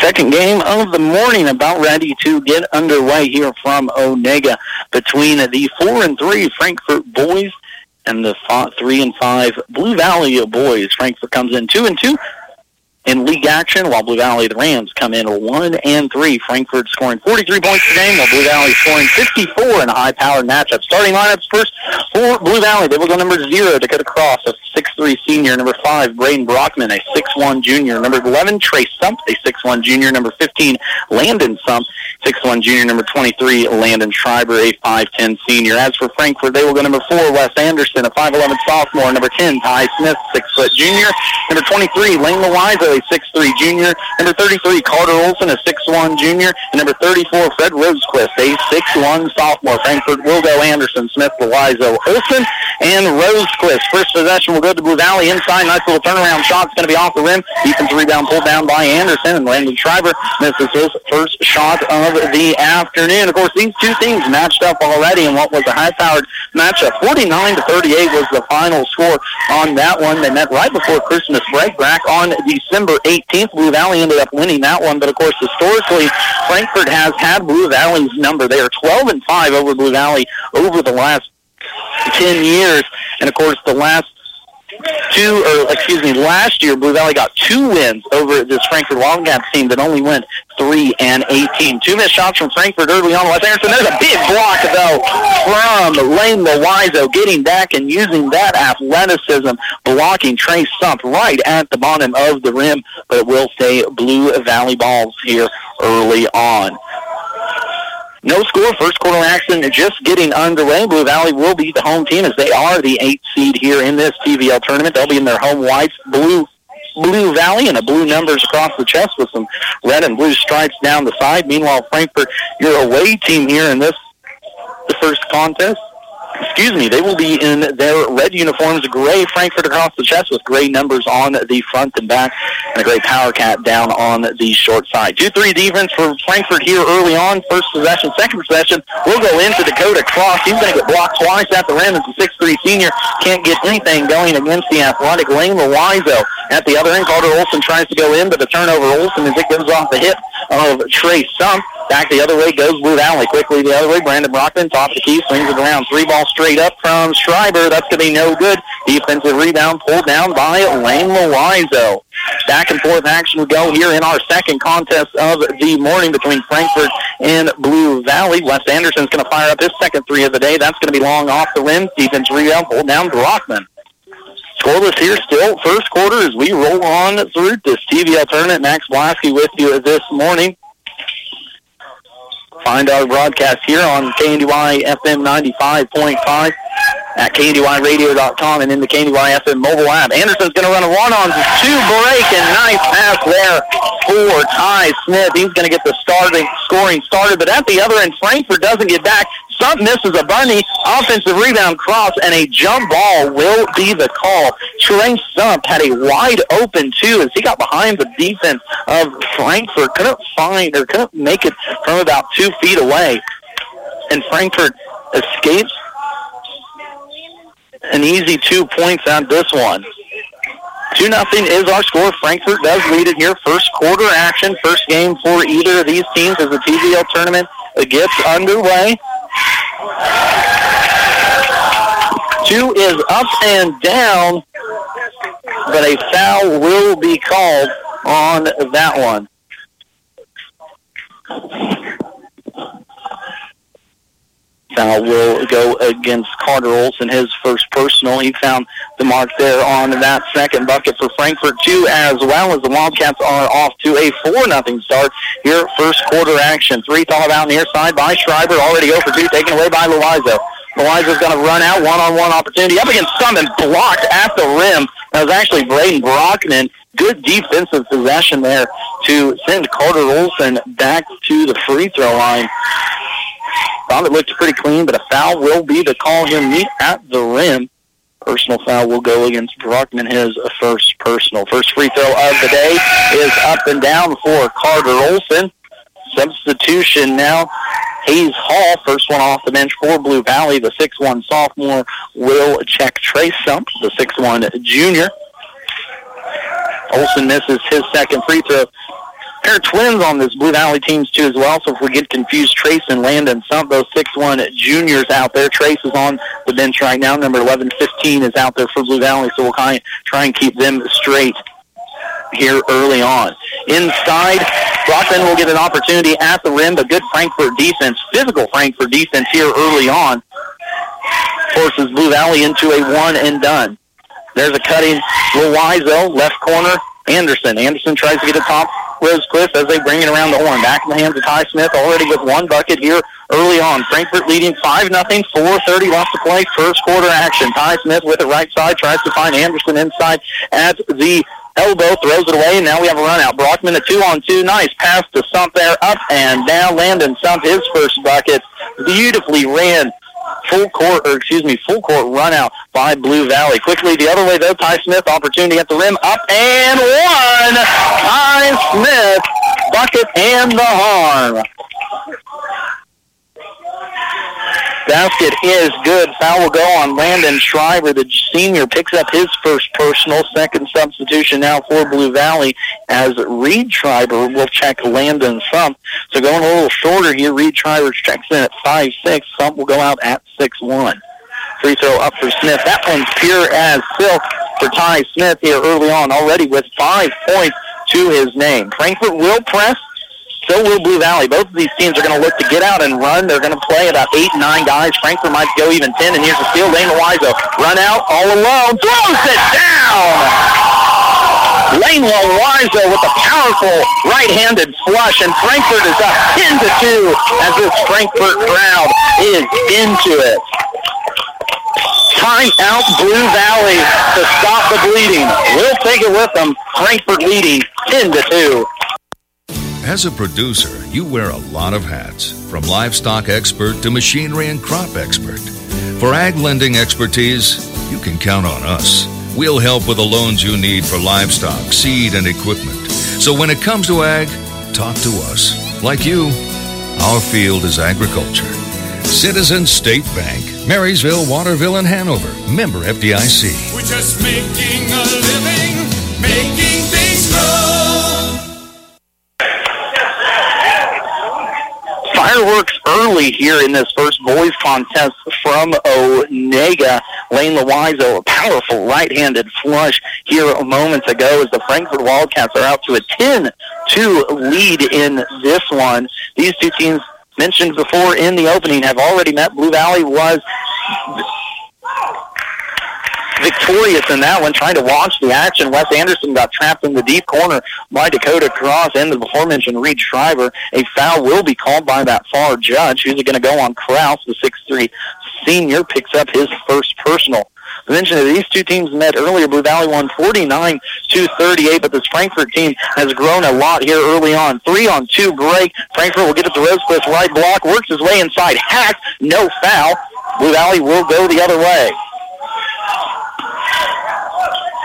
Second game of the morning about ready to get underway here from Onaga between the four and three Frankfort boys and the three and five Blue Valley boys. Frankfort comes in two and two in league action, while Blue Valley, the Rams, come in 1 and 3. Frankfort scoring 43 points per game, while Blue Valley scoring 54 in a high-powered matchup. Starting lineups first for Blue Valley. They will go number 0, Dakota Cross, a 6'3 senior. Number 5, Braden Brockman, a 6'1 junior. Number 11, Trey Sump, a 6'1 junior. Number 15, Landon Sump, 6'1 junior. Number 23, Landon Schreiber, a 5'10 senior. As for Frankfort, they will go number 4, Wes Anderson, a 5'11 sophomore. Number 10, Ty Smith, 6' foot junior. Number 23, Lane Loiza, a 6'3 junior. Number 33, Carter Olson, a 6'1 junior. And number 34, Fred Rosequist, a 6'1 sophomore. Frankfort will go Anderson, Smith, Loiza, Olson, and Rosequist. First possession will go to Blue Valley inside. Nice little turnaround shot. It's going to be off the rim. Defensive rebound pulled down by Anderson, and Landon Schreiber misses his first shot of the afternoon. Of course, these two teams matched up already in what was a high-powered matchup. 49 to 38 was the final score on that one. They met right before Christmas break back on December 18th. Blue Valley ended up winning that one, but of course, historically, Frankfort has had Blue Valley's number. They are 12 and 5 over Blue Valley over the last 10 years. And of course, the last two, or excuse me, last year Blue Valley got two wins over this Frankfort Wildcats team that only went three and 18. Two missed shots from Frankfort early on. Wes Anderson, there's a big block though from Lane Loizo, getting back and using that athleticism, blocking Trey Sump right at the bottom of the rim, but it will stay Blue Valley balls here early on. No score, first quarter action just getting underway. Blue Valley will be the home team as they are the eighth seed here in this TVL tournament. They'll be in their home whites, blue Blue Valley and a blue numbers across the chest with some red and blue stripes down the side. Meanwhile, Frankfort, your away team here in this the first contest excuse me, they will be in their red uniforms, gray Frankfort across the chest with gray numbers on the front and back, and a gray power cap down on the short side. 2-3 defense for Frankfort here early on. First possession, second possession, We'll go into Dakota Cross. He's going to get blocked twice at the rim as a 6'3 senior. Can't get anything going against the athletic Lane Loizo. At the other end, Carter Olson tries to go in, but the turnover Olson as it goes off the hip of Trey Sump. Back the other way goes Blue Valley. Quickly the other way, Braden Brockman, top the key, swings it around. Three ball straight up from Schreiber. That's going to be no good. Defensive rebound pulled down by Lane Loizo. Back and forth action we go here in our second contest of the morning between Frankfort and Blue Valley. Wes Anderson's going to fire up his second three of the day. That's going to be long off the rim. Defense rebound pulled down to Brockman. Scoreless here still, first quarter as we roll on through this TVL tournament. Max Blasky with you this morning. Find our broadcast here on KNDY FM 95.5 at KNDYradio.com and in the KNDY FM mobile app. Anderson's going to run a one-on two break and nice pass there for Ty Smith. He's going to get the starting scoring started, but at the other end, Frankfort doesn't get back. Sump misses a bunny, offensive rebound cross, and a jump ball will be the call. Trey Sump had a wide open two as he got behind the defense of Frankfort. Couldn't find or couldn't make it from about two feet away. And Frankfort escapes an easy two points on this one. 2 nothing is our score. Frankfort does lead it here. First quarter action, first game for either of these teams as the TVL tournament gets underway. Two is up and down, but a foul will be called on that one. Foul will go against Carter Olson, his first personal. He found the mark there on that second bucket for Frankfort, too, as well as the Wildcats are off to a 4 nothing start here, first quarter action. Three thought out near side by Schreiber, already over 2, taken away by Loizo. Loizo's going to run out, one-on-one opportunity up against Summon, blocked at the rim. That was actually Braden Brockman. Good defensive possession there to send Carter Olson back to the free throw line. Thought it looked pretty clean, but a foul will be to call him meet at the rim. Personal foul will go against Brockman, his first personal. First free throw of the day is up and down for Carter Olson. Substitution now. Hayes Hall, first one off the bench for Blue Valley. The 6'1 sophomore will check Trey Sump, the 6'1 junior. Olson misses his second free throw. Pair of twins on this Blue Valley teams too as well. So if we get confused, Trace and Landon, some of those six one juniors out there. Trace is on the bench right now. Number eleven fifteen is out there for Blue Valley. So we'll kind of try and keep them straight here early on. Inside, Brockman will get an opportunity at the rim, but good Frankfort defense, physical Frankfort defense here early on, forces Blue Valley into a one and done. There's a cutting Loizo, left corner, Anderson. Anderson tries to get a top Rosecliff as they bring it around the horn. Back in the hands of Ty Smith already with one bucket here early on. Frankfort leading 5 nothing. 4.30 left to play. First quarter action. Ty Smith with it right side. Tries to find Anderson inside at the elbow. Throws it away. And now we have a run out. Brockman a two on two. Nice pass to Sump there. Up and down. Landon Sump his first bucket. Beautifully ran full court, or excuse me, full court run out by Blue Valley. Quickly the other way though, Ty Smith, opportunity at the rim, up and one! Ty Smith, bucket and the harm. Basket is good. Foul will go on Landon Schreiber. The senior picks up his first personal. Second substitution now for Blue Valley as Reed Schreiber will check Landon Sump. So going a little shorter here, Reed Schreiber checks in at 5'6". Sump will go out at 6'1". Free throw up for Smith. That one's pure as silk for Ty Smith here early on, already with five points to his name. Frankfort will press so will Blue Valley. Both of these teams are going to look to get out and run. They're going to play about eight, nine guys. Frankfort might go even ten. And here's the steal. Lane Loizo. Run out all alone. Throws it down. Lane Loizo with a powerful right-handed flush. And Frankfort is up 10 to 2 as this Frankfort crowd is into it. Time out Blue Valley to stop the bleeding. We'll take it with them. Frankfort leading 10 to 2. As a producer, you wear a lot of hats, from livestock expert to machinery and crop expert. For ag lending expertise, you can count on us. We'll help with the loans you need for livestock, seed, and equipment. So when it comes to ag, talk to us. Like you, our field is agriculture. Citizen State Bank, Marysville, Waterville, and Hanover. Member FDIC. We're just making a living, making things grow. Fireworks early here in this first boys contest from Onaga. Lane Loizo, a powerful right-handed flush here moments ago as the Frankfort Wildcats are out to a 10-2 lead in this one. These two teams mentioned before in the opening have already met. Blue Valley was victorious in that one, trying to launch the action. Wes Anderson got trapped in the deep corner by Dakota Cross and the before-mentioned Reed Schreiber. A foul will be called by that far judge. Who's it going to go on Kraus, the 6'3 senior, picks up his first personal. I mentioned that these two teams met earlier. Blue Valley won 49 to 38, but this Frankfort team has grown a lot here early on. Three on two break. Frankfort will get it to Rosecliff right block, works his way inside. Hack, no foul. Blue Valley will go the other way.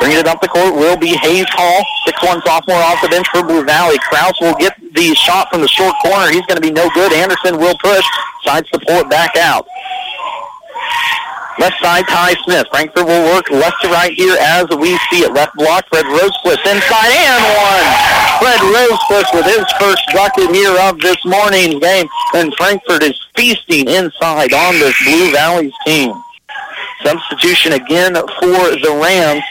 Bringing it up the court will be Hayes Hall, six-one sophomore off the bench for Blue Valley. Kraus will get the shot from the short corner. He's going to be no good. Anderson will push. Side support back out. Left side, Ty Smith. Frankfort will work left to right here as we see it. Left block, Fred Rosecliff inside and one. Fred Rosecliff with his first bucket here of this morning's game. And Frankfort is feasting inside on this Blue Valley's team. Substitution again for the Rams.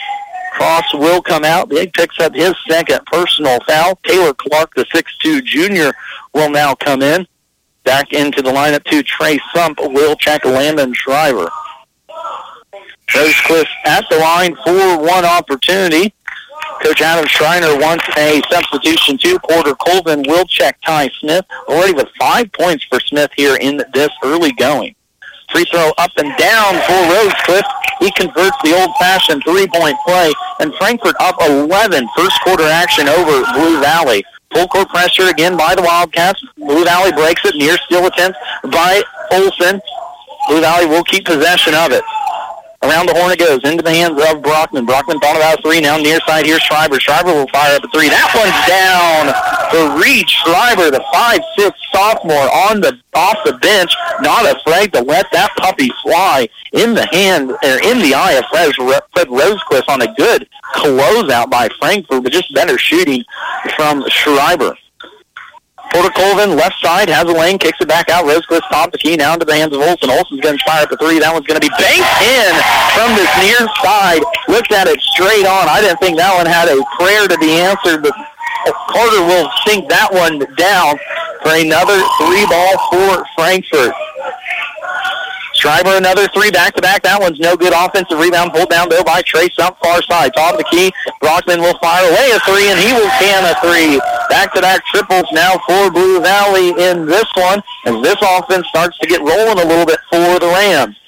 Cross will come out. He picks up his second personal foul. Taylor Clark, the 6'2 junior, will now come in. Back into the lineup to Trey Sump will check Landon Schreiber. Rosecliff at the line for one opportunity. Coach Adam Schreiner wants a substitution too. Porter Colvin will check Ty Smith. Already with five points for Smith here in this early going. Free throw up and down for Rosecliff. He converts the old-fashioned three-point play, and Frankfort up 11 first quarter action over Blue Valley. Full court pressure again by the Wildcats. Blue Valley breaks it. Near steal attempt by Olson. Blue Valley will keep possession of it. Around the horn it goes, into the hands of Brockman. Brockman thought about a three now. Near side here, Schreiber. Schreiber will fire up a three. That one's down for Reed Schreiber, the five-six sophomore on the off the bench, not afraid to let that puppy fly in the hand or in the eye of Fred, Fred Rosecliff on a good closeout by Frankfort, but just better shooting from Schreiber. Colvin, left side, has a lane, kicks it back out. Rosecliff's top the key now into the hands of Olson. Olson's going to fire at the three. That one's going to be banked in from this near side. Looked at it straight on. I didn't think that one had a prayer to be answered, but Carter will sink that one down for another three ball for Frankfort. Schreiber another three back to back. That one's no good. Offensive rebound pulled down though by Trey Sump far side. Top of the key. Brockman will fire away a three and he will can a three. Back to back triples now for Blue Valley in this one as this offense starts to get rolling a little bit for the Rams.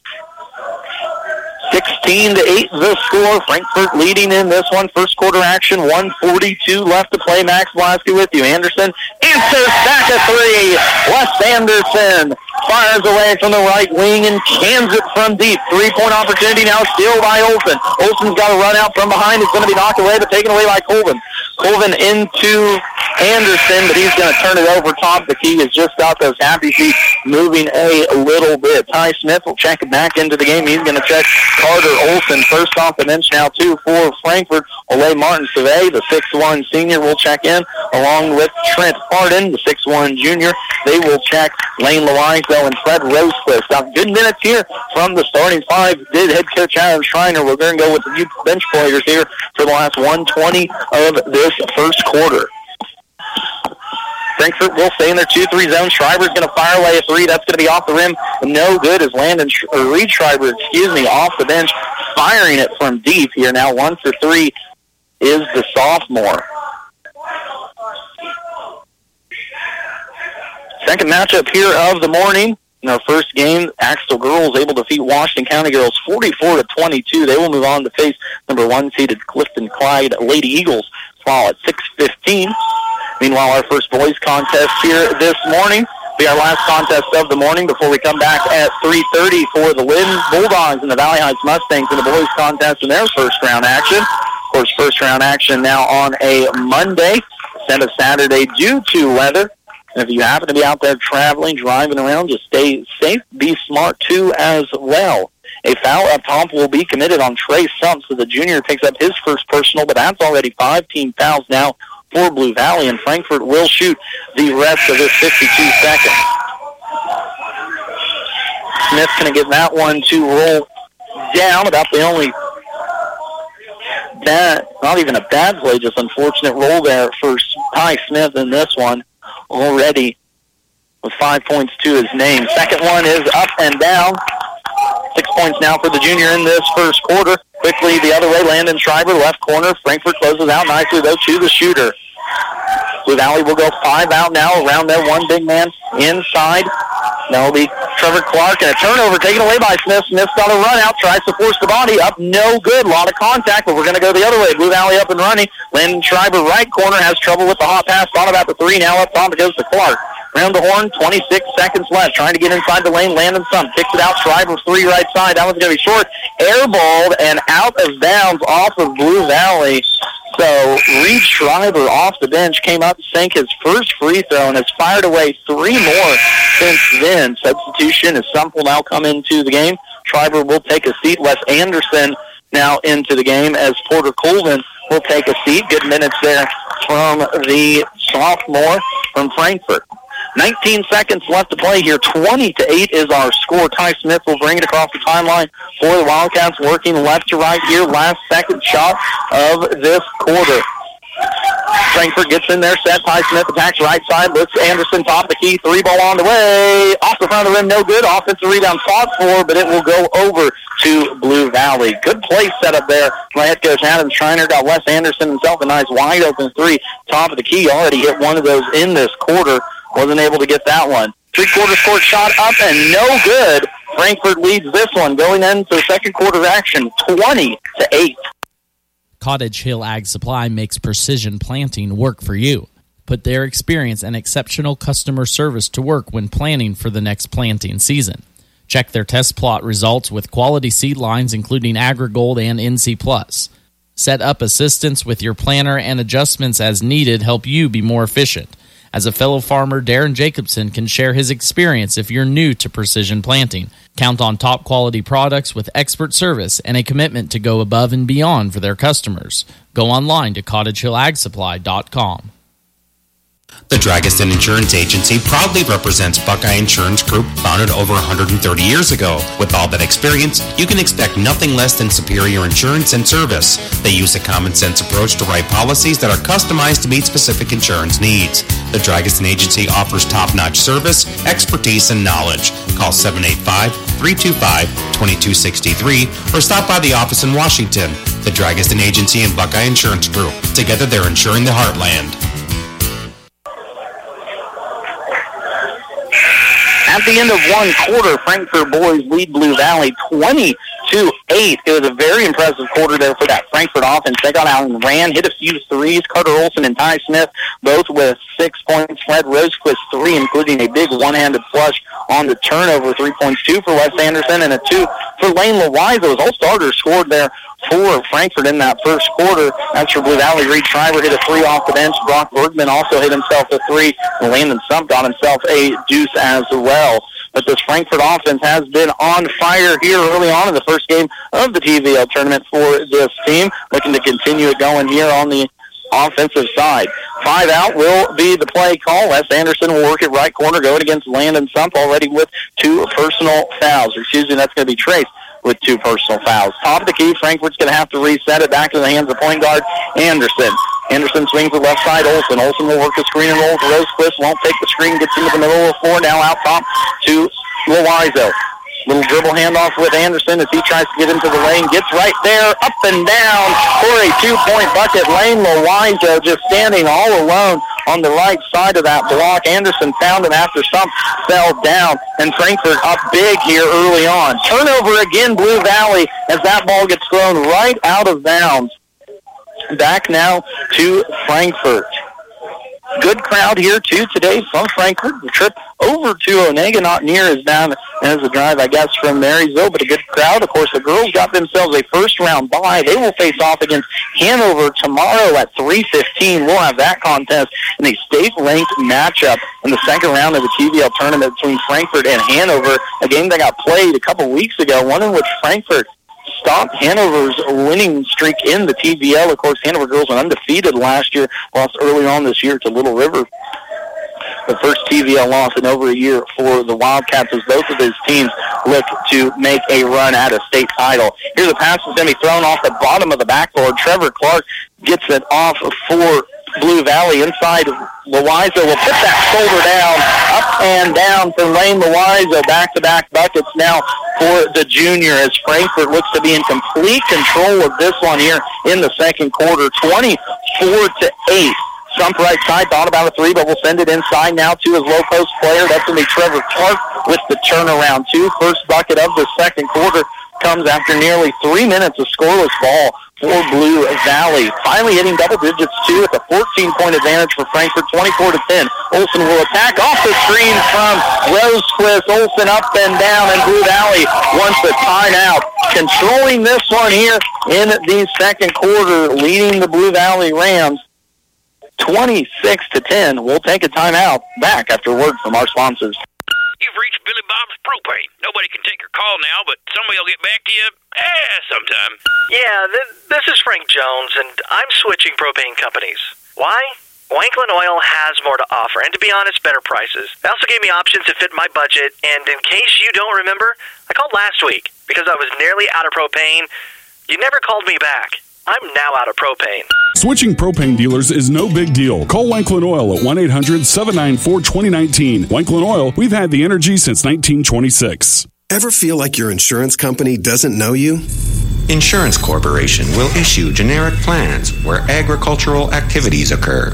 16 to 8 the score. Frankfort leading in this one. First quarter action, 142 left to play. Max Blasky with you. Anderson answers back a three. Wes Anderson fires away from the right wing and cans it from deep. Three-point opportunity now still by Olson. Olson's got a run out from behind. It's going to be knocked away, but taken away by Colvin. Colvin into Anderson, but he's going to turn it over top. The key is just got those happy feet moving a little bit. Ty Smith will check back into the game. He's going to check Carter Olson first off the bench now two for Frankfort. Ole Martin Survey, the 6'1 senior, will check in along with Trent Harden, the 6'1 junior. They will check Lane Loiseau and Fred Rosecliff. Got good minutes here from the starting five. Did head coach Adam Schreiner. We're going to go with the youth bench players here for the last 120 of this first quarter. Frankfort will stay in their 2-3 zone. Schreiber's going to fire away a three. That's going to be off the rim. No good as Landon, or Reed Schreiber, excuse me, off the bench, firing it from deep here. Now one for three is the sophomore. Second matchup here of the morning. In our first game, Axtell Girls able to defeat Washington County Girls 44 to 22. They will move on to face number one seeded Clifton Clyde Lady Eagles. Fall at 6:15. Meanwhile, our first boys contest here this morning be our last contest of the morning before we come back at 3.30 for the Linn Bulldogs and the Valley Heights Mustangs in the boys contest in their first round action. Of course, first round action now on a Monday instead of Saturday due to weather. And if you happen to be out there traveling, driving around, just stay safe. Be smart, too, as well. A foul up top will be committed on Trey Sump, so the junior picks up his first personal, but that's already five team fouls now for Blue Valley, and Frankfort will shoot the rest of this 52 seconds. Smith's going to get that one to roll down. About the only bad, not even a bad play, just unfortunate roll there for Ty Smith in this one already with five points to his name. Second one is up and down. Six points now for the junior in this first quarter. Quickly the other way, Landon Schreiber, left corner. Frankfort closes out nicely, though, to the shooter. Blue Valley will go five out now around their one big man inside. That'll be Trevor Clark and a turnover taken away by Smith. Smith's got a run out, tries to force the body up. No good. A lot of contact, but we're going to go the other way. Blue Valley up and running. Landon Schreiber, right corner, has trouble with the hot pass. Thought about the three. Now up top it goes to Clark. Round the horn, 26 seconds left. Trying to get inside the lane. Landon Sump kicks it out. Schreiber three right side. That one's going to be short. Airballed and out of bounds off of Blue Valley. So Reed Schreiber off the bench came up to sink his first free throw and has fired away three more since then. Substitution is Sump will now come into the game. Schreiber will take a seat. Wes Anderson now into the game as Porter Colvin will take a seat. Good minutes there from the sophomore from Frankfort. 19 seconds left to play here. 20 to 8 is our score. Ty Smith will bring it across the timeline for the Wildcats, working left to right here. Last second shot of this quarter. Frankfort gets in there, set. Ty Smith attacks right side. Looks Anderson top of the key. Three ball on the way. Off the front of the rim, no good. Offensive rebound fought for, but it will go over to Blue Valley. Good play set up there. My head coach Adam Schreiner got Wes Anderson himself a nice wide open three. Top of the key. Already hit one of those in this quarter. Wasn't able to get that one. Three-quarter court shot up and no good. Frankfort leads this one going into second quarter action, 20 to 8. Cottage Hill Ag Supply makes precision planting work for you. Put their experience and exceptional customer service to work when planning for the next planting season. Check their test plot results with quality seed lines including AgriGold and NC Plus. Set up assistance with your planner and adjustments as needed help you be more efficient. As a fellow farmer, Darren Jacobson can share his experience if you're new to precision planting. Count on top quality products with expert service and a commitment to go above and beyond for their customers. Go online to cottagehillagsupply.com. The Dragiston Insurance Agency proudly represents Buckeye Insurance Group, founded over 130 years ago. With all that experience, you can expect nothing less than superior insurance and service. They use a common sense approach to write policies that are customized to meet specific insurance needs. The Dragiston Agency offers top-notch service, expertise, and knowledge. Call 785-325-2263 or stop by the office in Washington. The Dragiston Agency and Buckeye Insurance Group. Together, they're insuring the heartland. At the end of one quarter, Frankfort boys lead Blue Valley 20 to 8. It was a very impressive quarter there for that Frankfort offense. They got out and ran, hit a few threes. Carter Olson and Ty Smith both with six points. Fred Rosequist three, including a big one-handed flush on the turnover. Three points, two for Wes Anderson and a two for Lane Loiza. Those all starters scored there for Frankfort in that first quarter. That's for Blue Valley. Reed Schreiber hit a three off the bench. Brock Bergman also hit himself a three. Landon Sump got himself a deuce as well. But this Frankfort offense has been on fire here early on in the first game of the TVL tournament for this team. Looking to continue it going here on the offensive side. Five out will be the play call. Wes Anderson will work at right corner, going against Landon Sump already with two personal fouls. Excuse me, that's going to be Trace with two personal fouls. Top of the key, Frankfort's going to have to reset it back to the hands of point guard Anderson. Anderson swings the left side. Olson. Olson will work the screen and roll. Rosequist won't take the screen. Gets into the middle of the floor. Now out top to Loizo. Little dribble handoff with Anderson as he tries to get into the lane. Gets right there, up and down for a two-point bucket. Lane Loizo just standing all alone on the right side of that block. Anderson found him after some fell down, and Frankfort up big here early on. Turnover again, Blue Valley, as that ball gets thrown right out of bounds. Back now to Frankfort. Good crowd here too today from Frankfort. The trip over to Onaga, not near as bad as the drive, I guess, from Marysville, but a good crowd. Of course, the girls got themselves a first round bye. They will face off against Hanover tomorrow at 3:15. We'll have that contest in a state-ranked matchup in the second round of the TVL tournament between Frankfort and Hanover. A game that got played a couple weeks ago, one in which Frankfort stopped Hanover's winning streak in the TVL. Of course, Hanover girls went undefeated last year, lost early on this year to Little River. The first TVL loss in over a year for the Wildcats as both of those teams look to make a run at a state title. Here the pass is going to be thrown off the bottom of the backboard. Trevor Clark gets it off for Blue Valley inside. Loizo will put that shoulder down, up and down for Lane Loizo. Back-to-back buckets now for the junior as Frankfort looks to be in complete control of this one here in the second quarter, 24 to 8. Sump right side, thought about a three, but we'll send it inside now to his low post player. That's going to be Trevor Clark with the turnaround two. First bucket of the second quarter comes after nearly three minutes of scoreless ball for Blue Valley. Finally hitting double digits too with a 14-point advantage for Frankfort, 24 to 10. Olson will attack off the screen from Rosequist. Olson up and down, and Blue Valley wants a timeout. Controlling this one here in the second quarter, leading the Blue Valley Rams 26 to 10. We'll take a timeout back after word from our sponsors. You've reached Billy Bob's Propane. Nobody can take your call now, but somebody will get back to you eh, sometime. Yeah, th- this is Frank Jones, and I'm switching propane companies. Why? Wanklin Oil has more to offer, and to be honest, better prices. They also gave me options to fit my budget, and in case you don't remember, I called last week because I was nearly out of propane. You never called me back. I'm now out of propane. Switching propane dealers is no big deal. Call Wanklin Oil at 1 800 794 2019. Wanklin Oil, we've had the energy since 1926. Ever feel like your insurance company doesn't know you? Insurance Corporation will issue generic plans where agricultural activities occur.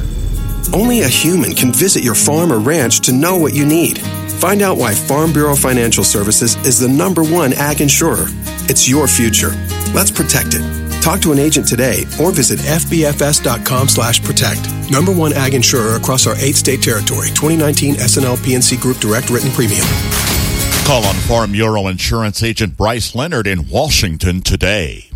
Only a human can visit your farm or ranch to know what you need. Find out why Farm Bureau Financial Services is the number one ag insurer. It's your future. Let's protect it. Talk to an agent today or visit fbfs.com slash protect. Number one ag insurer across our eight state territory. 2019 SNL PNC Group Direct Written Premium. Call on Farm Bureau Insurance Agent Bryce Leonard in Washington today.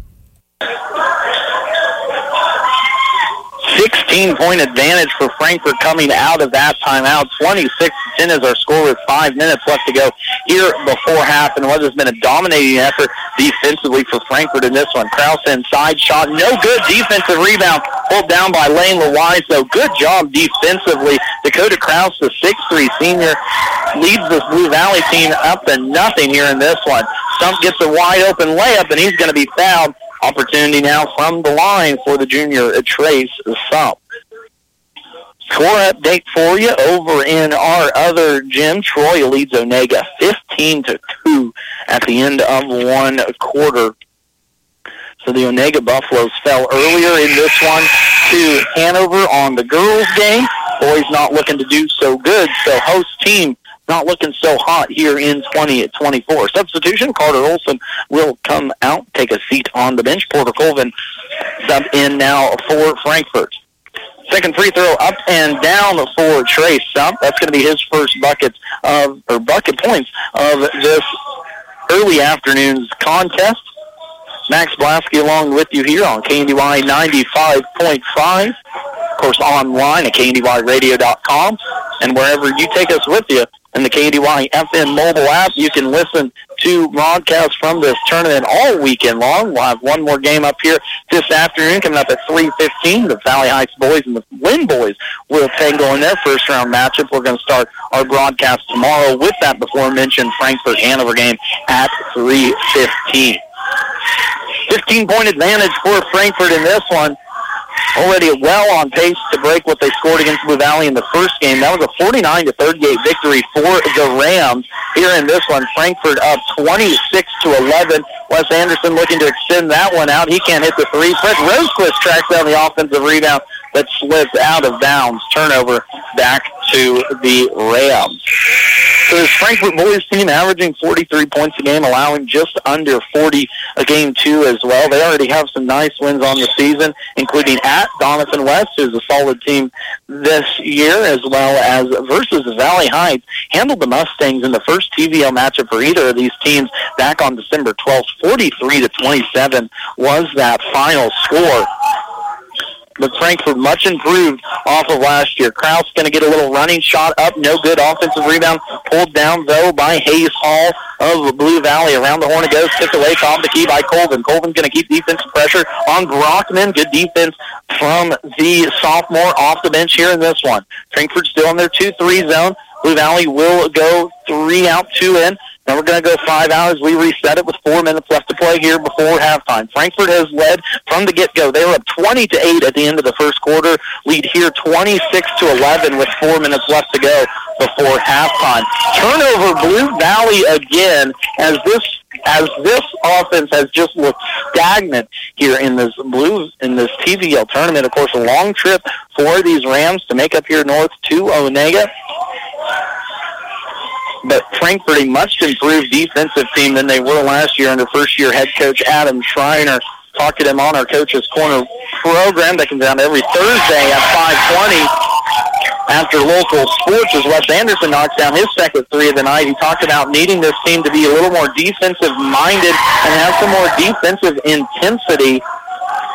16-point advantage for Frankfort coming out of that timeout. 26 10 is our score with five minutes left to go here before half, and what has been a dominating effort defensively for Frankfort in this one. Kraus inside shot, no good defensive rebound pulled down by Lane Lewise, though. Good job defensively. Dakota Kraus, the 6'3 senior, leads this Blue Valley team up to nothing here in this one. Sump gets a wide open layup, and he's going to be fouled. Opportunity now from the line for the junior uh, Trace Sump. Score update for you over in our other gym. Troy leads Onaga 15 to 2 at the end of one quarter. So the Onaga Buffaloes fell earlier in this one to Hanover on the girls game. Boys not looking to do so good. So host team not looking so hot here in 20 at 24. Substitution, Carter Olson will come out, take a seat on the bench. Porter Colvin sub in now for Frankfort. Second free throw up and down for Trey Sump. That's going to be his first bucket of or bucket points of this early afternoon's contest. Max Blasky along with you here on KNDY 95.5. Of course, online at KNDYradio.com and wherever you take us with you in the KNDY FM mobile app, you can listen to broadcasts from this tournament all weekend long. We'll have one more game up here this afternoon coming up at 3.15. The Valley Heights boys and the Linn boys will tangle in their first round matchup. We're going to start our broadcast tomorrow with that before mentioned Frankfort Hanover game at 3.15. 15 point advantage for Frankfort in this one. Already well on pace to break what they scored against Blue Valley in the first game. That was a 49 to 38 victory for the Rams. Here in this one, Frankfort up 26 to 11. Wes Anderson looking to extend that one out. He can't hit the three. Fred Rosequist tracks down the offensive rebound that slips out of bounds. Turnover back to the Rams. So this Frankfort boys team averaging 43 points a game, allowing just under 40 a game too as well. They already have some nice wins on the season, including at Doniphan West, who's a solid team this year, as well as versus Valley Heights. Handled the Mustangs in the first TVL matchup for either of these teams back on December 12th. 43 to 27 was that final score but Frankfort much improved off of last year. Kraus going to get a little running shot up, no good offensive rebound, pulled down though by Hayes Hall of Blue Valley. Around the horn it goes, tipped away, top the key by Colvin. Colvin's going to keep defensive pressure on Brockman. Good defense from the sophomore off the bench here in this one. Frankfort still in their 2-3 zone. Blue Valley will go three out, two in. Then we're going to go five hours. We reset it with four minutes left to play here before halftime. Frankfort has led from the get-go. They were up 20 to 8 at the end of the first quarter. Lead here 26 to 11 with four minutes left to go before halftime. Turnover Blue Valley again as this as this offense has just looked stagnant here in this blue in this TVL tournament. Of course, a long trip for these Rams to make up here north to Onaga but Frankfort a much improved defensive team than they were last year under first year head coach Adam Schreiner. Talk to them on our Coach's Corner program that comes out every Thursday at 520 after local sports as Wes Anderson knocks down his second three of the night. He talked about needing this team to be a little more defensive minded and have some more defensive intensity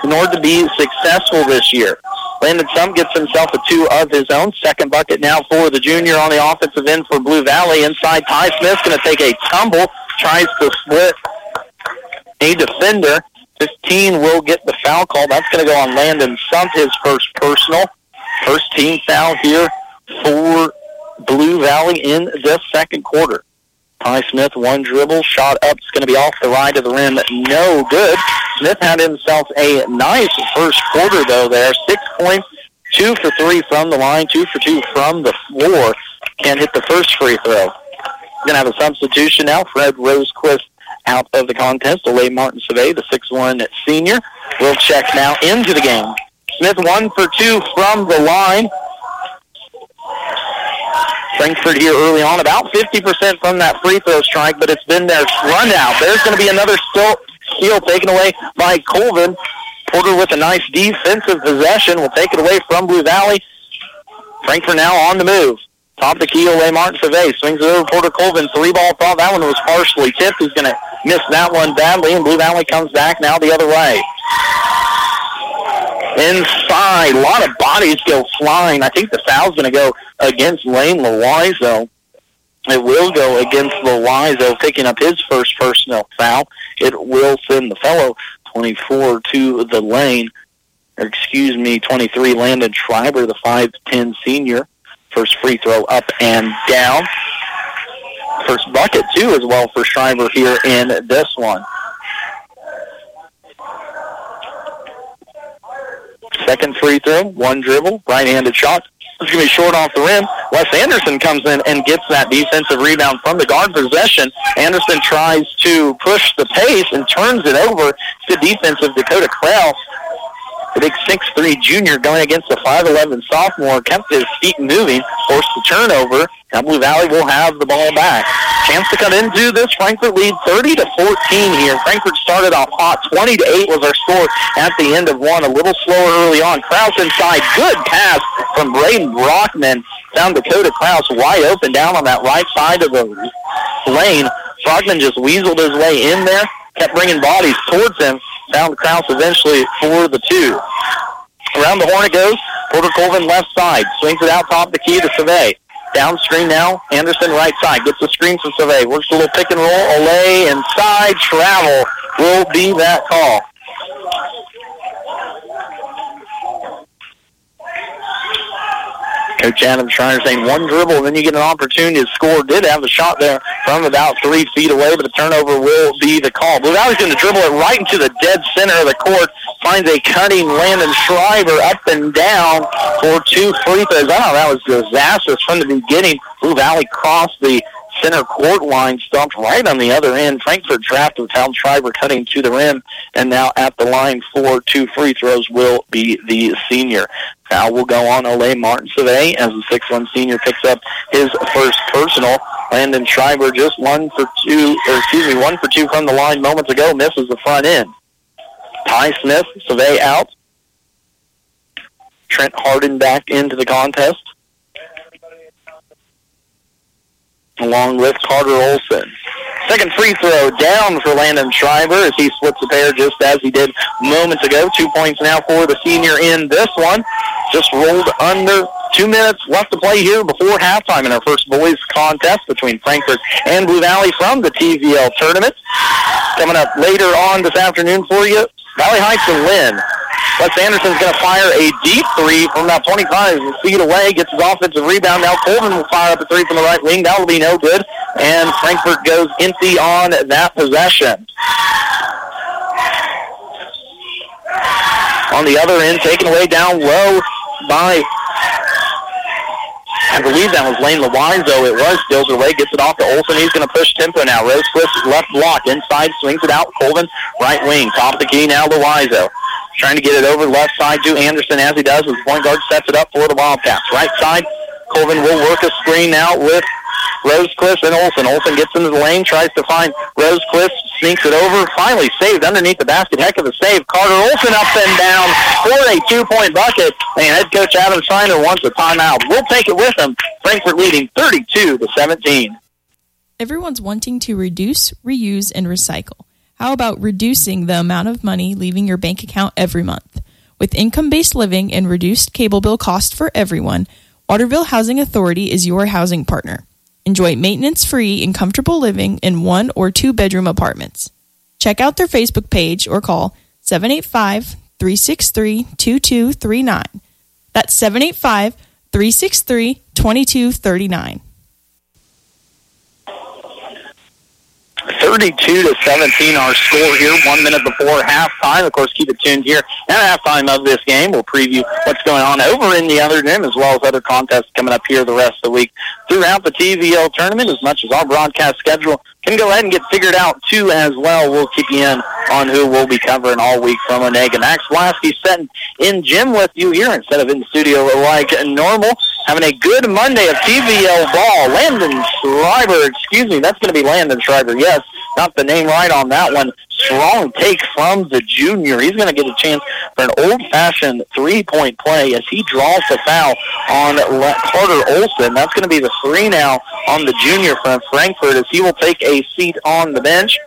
in order to be successful this year. Landon Sump gets himself a two of his own. Second bucket now for the junior on the offensive end for Blue Valley. Inside, Ty Smith's going to take a tumble, tries to split a defender. 15 will get the foul call. That's going to go on Landon Sump, his first personal. First team foul here for Blue Valley in the second quarter. Ty Smith, one dribble, shot up. It's going to be off the right of the rim. No good. Smith had himself a nice first quarter, though, there. Six points, two for three from the line, two for two from the floor. Can't hit the first free throw. Going to have a substitution now. Fred Rosequist out of the contest. Olay Martin Savay, the 6'1 senior, will check now into the game. Smith one for two from the line. Frankfort here early on, about 50% from that free throw strike, but it's been their run out. There's going to be another steal, taken away by Colvin. Porter with a nice defensive possession will take it away from Blue Valley. Frankfort now on the move. Top the key away Martin Survey. Swings it over Porter Colvin. Three ball thought that one was partially tipped. He's going to miss that one badly, and Blue Valley comes back now the other way. Inside, a lot of bodies go flying. I think the foul's going to go against Lane Loizo. It will go against Loizo, picking up his first personal foul. It will send the fellow 24 to the lane. or excuse me, 23, Landon Schreiber, the 5'10 senior. First free throw up and down. First bucket, too, as well for Schreiber here in this one. Second free throw, one dribble, right-handed shot. It's going to be short off the rim. Wes Anderson comes in and gets that defensive rebound from the guard possession. Anderson tries to push the pace and turns it over to defensive Dakota Kraus. The big 6'3 junior going against the 5'11 sophomore kept his feet moving, forced the turnover. Now Blue Valley will have the ball back. Chance to cut into this Frankfort lead 30 to 14 here. Frankfort started off hot. 20 to 8 was our score at the end of one. A little slower early on. Kraus inside. Good pass from Braden Brockman. Found Dakota Kraus wide open down on that right side of the lane. Brockman just weaseled his way in there, kept bringing bodies towards him. Found Kraus eventually for the two. Around the horn it goes. Porter Colvin left side. Swings it out top the key to Survey. Downstream now. Anderson right side. Gets the screen from Survey. Works a little pick and roll. Olay inside. Travel will be that call. Coach Adam Schreiner saying one dribble, and then you get an opportunity to score. Did have a shot there from about three feet away, but the turnover will be the call. Blue Valley's going to dribble it right into the dead center of the court. Finds a cutting Landon Schreiber up and down for two free throws. I thought that was disastrous from the beginning. Blue Valley crossed the center court line, stumped right on the other end. Frankfort trapped with Hal Schreiber cutting to the rim, and now at the line for two free throws will be the senior. Foul will go on Olay Martin Savay as the 6'1 senior picks up his first personal. Landon Schreiber just one for two, or excuse me, one for two from the line moments ago, misses the front end. Ty Smith, Savay out. Trent Harden back into the contest. Along with Carter Olson. Second free throw down for Landon Schreiber as he splits the pair just as he did moments ago. Two points now for the senior in this one. Just rolled under two minutes left to play here before halftime in our first boys contest between Frankfort and Blue Valley from the TVL tournament. Coming up later on this afternoon for you, Valley Heights and Linn. Wes Anderson's going to fire a deep three from about 25 feet away, gets his offensive rebound. Now Colvin will fire up a three from the right wing. That will be no good. And Frankfort goes empty on that possession. On the other end, taken away down low by, I believe that was Lane Lewizo. It was steals away, gets it off to Olson. He's going to push tempo now. Rosecliff left block, inside, swings it out. Colvin, right wing. Top of the key now, Lewizo. Trying to get it over left side to Anderson as he does. His point guard sets it up for the Wildcats. Right side, Colvin will work a screen now with Rosecliff and Olson. Olson gets into the lane, tries to find Rosecliff, sneaks it over, finally saved underneath the basket. Heck of a save. Carter Olson up and down for a two-point bucket. And head coach Adam Schreiner wants a timeout. We'll take it with him. Frankfort leading 32 to 17. Everyone's wanting to reduce, reuse, and recycle. How about reducing the amount of money leaving your bank account every month? With income based living and reduced cable bill cost for everyone, Waterville Housing Authority is your housing partner. Enjoy maintenance free and comfortable living in one or two bedroom apartments. Check out their Facebook page or call 785 363 2239. That's 785 363 2239. 32 to 17 our score here, one minute before halftime. Of course, keep it tuned here at halftime of this game. We'll preview what's going on over in the other gym as well as other contests coming up here the rest of the week throughout the TVL tournament as much as our broadcast schedule can go ahead and get figured out too as well. We'll keep you in on who we'll be covering all week from Onaga. Max Blasky sitting in gym with you here instead of in studio like normal. Having a good Monday of TVL ball. Landon Schreiber, excuse me, that's going to be Landon Schreiber. Yes, got the name right on that one. Strong take from the junior. He's going to get a chance for an old-fashioned three-point play as he draws the foul on Carter Olson. That's going to be the three now on the junior from Frankfort as he will take a seat on the bench.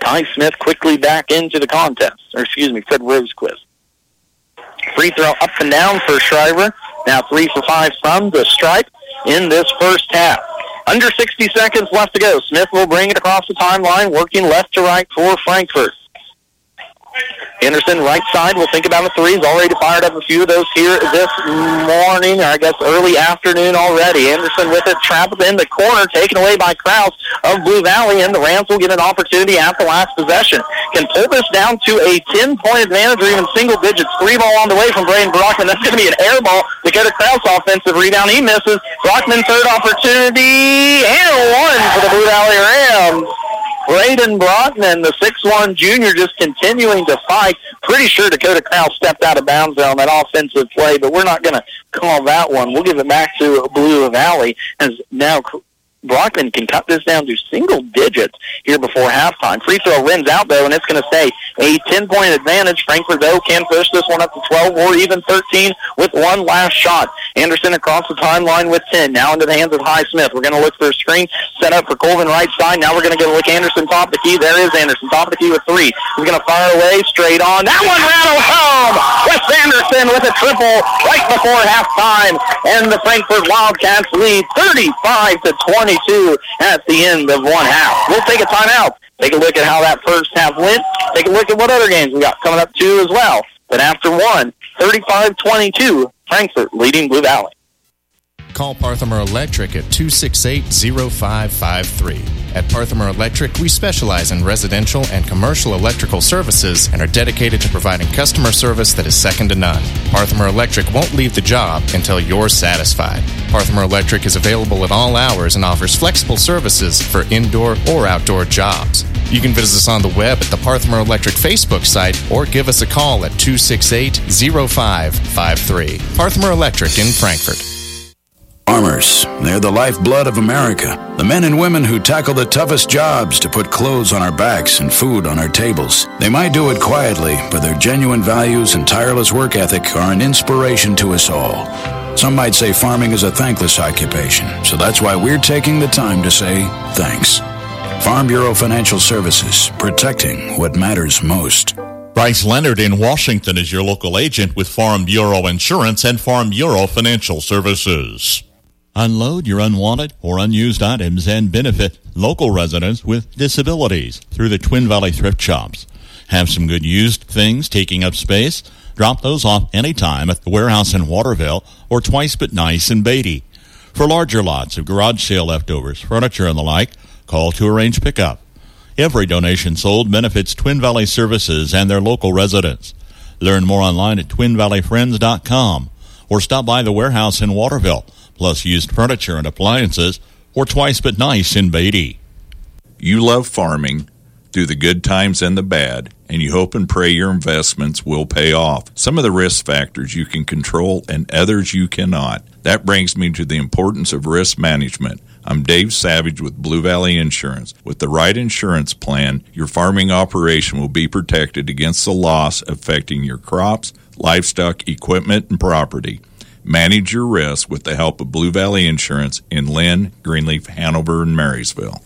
Ty Smith quickly back into the contest, or excuse me, Fred Rosecliff. Free throw up and down for Schreiber. Now three for five from the stripe in this first half. Under 60 seconds left to go. Smith will bring it across the timeline, working left to right for Frankfort. Anderson, right side, will think about the threes. Already fired up a few of those here this morning, or I guess early afternoon already. Anderson with it, trapped in the corner, taken away by Kraus of Blue Valley, and the Rams will get an opportunity at the last possession. Can pull this down to a 10-point advantage or even single digits. Three ball on the way from Braden Brockman. That's going to be an air ball. Dakota Kraus offensive rebound. He misses. Brockman third opportunity, and one for the Blue Valley Rams. Braden Brockman, the 6'1 junior, just continuing to fight. Pretty sure Dakota Kraus stepped out of bounds on that offensive play, but we're not going to call that one. We'll give it back to Blue Valley as now Brockman can cut this down to single digits here before halftime. Free throw rims out though, and it's going to stay a 10-point advantage. Frankfort though can push this one up to 12 or even 13 with one last shot. Anderson across the timeline with 10. Now into the hands of Ty Smith. We're going to look for a screen set up for Colvin right side. Now we're going to go look Anderson top of the key. There is Anderson top of the key with three. He's going to fire away straight on. That one rattles home. Wes Anderson with a triple right before halftime, and the Frankfort Wildcats lead 35 to 22 at the end of one half. We'll take a timeout. Take a look at how that first half went. Take a look at what other games we got coming up too as well. But after one, 35-22, Frankfort leading Blue Valley. Call Parthimer Electric at 268-0553. At Parthimer Electric, we specialize in residential and commercial electrical services and are dedicated to providing customer service that is second to none. Parthimer Electric won't leave the job until you're satisfied. Parthimer Electric is available at all hours and offers flexible services for indoor or outdoor jobs. You can visit us on the web at the Parthimer Electric Facebook site or give us a call at 268 0553. Parthimer Electric in Frankfort. Farmers, they're the lifeblood of America. The men and women who tackle the toughest jobs to put clothes on our backs and food on our tables. They might do it quietly, but their genuine values and tireless work ethic are an inspiration to us all. Some might say farming is a thankless occupation, so that's why we're taking the time to say thanks. Farm Bureau Financial Services, protecting what matters most. Bryce Leonard in Washington is your local agent with Farm Bureau Insurance and Farm Bureau Financial Services. Unload your unwanted or unused items and benefit local residents with disabilities through the Twin Valley Thrift Shops. Have some good used things taking up space? Drop those off anytime at the warehouse in Waterville or Twice But Nice in Beattie. For larger lots of garage sale leftovers, furniture, and the like, call to arrange pickup. Every donation sold benefits Twin Valley Services and their local residents. Learn more online at twinvalleyfriends.com or stop by the warehouse in Waterville plus used furniture and appliances, or twice but nice in Beattie. You love farming through the good times and the bad, and you hope and pray your investments will pay off. Some of the risk factors you can control and others you cannot. That brings me to the importance of risk management. I'm Dave Savage with Blue Valley Insurance. With the right insurance plan, your farming operation will be protected against the loss affecting your crops, livestock, equipment, and property. Manage your risk with the help of Blue Valley Insurance in Linn, Greenleaf, Hanover, and Marysville.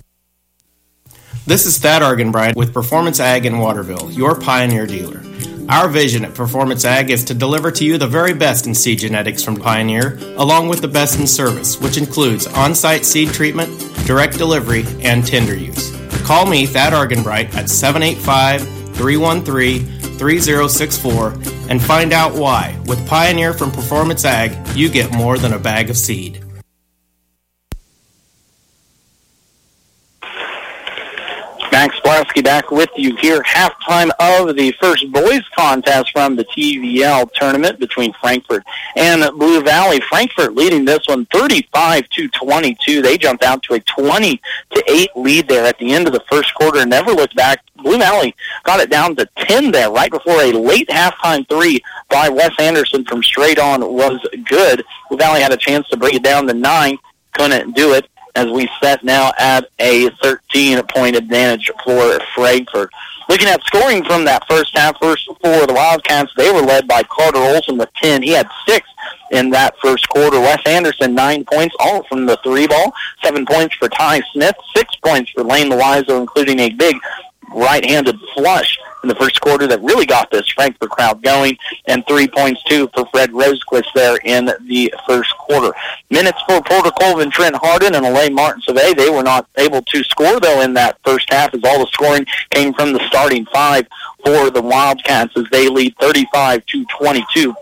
This is Thad Argenbright with Performance Ag in Waterville, your Pioneer dealer. Our vision at Performance Ag is to deliver to you the very best in seed genetics from Pioneer, along with the best in service, which includes on site seed treatment, direct delivery, and tender use. Call me, Thad Argenbright, at 785 313 3064 and find out why. With Pioneer from Performance Ag, you get more than a bag of seed. Max back with you here, halftime of the first boys contest from the TVL tournament between Frankfort and Blue Valley. Frankfort leading this one 35 to 22. They jumped out to a 20 to 8 lead there at the end of the first quarter never looked back. Blue Valley got it down to 10 there right before a late halftime three by Wes Anderson from straight on was good. Blue Valley had a chance to bring it down to 9, couldn't do it as we set now at a 13-point advantage for Frankfort. Looking at scoring from that first half, first for the Wildcats, they were led by Carter Olson with 10. He had six in that first quarter. Wes Anderson, nine points, all from the three ball. Seven points for Ty Smith, six points for Lane Loizo, including a big right-handed flush in the first quarter that really got this Frankfort crowd going, and three points too for Fred Rosequist there in the first quarter. Minutes for Porter Colvin, Trent Harden, and Elaine Martin Survey. They were not able to score though in that first half as all the scoring came from the starting five. for the Wildcats as they lead 35 to 22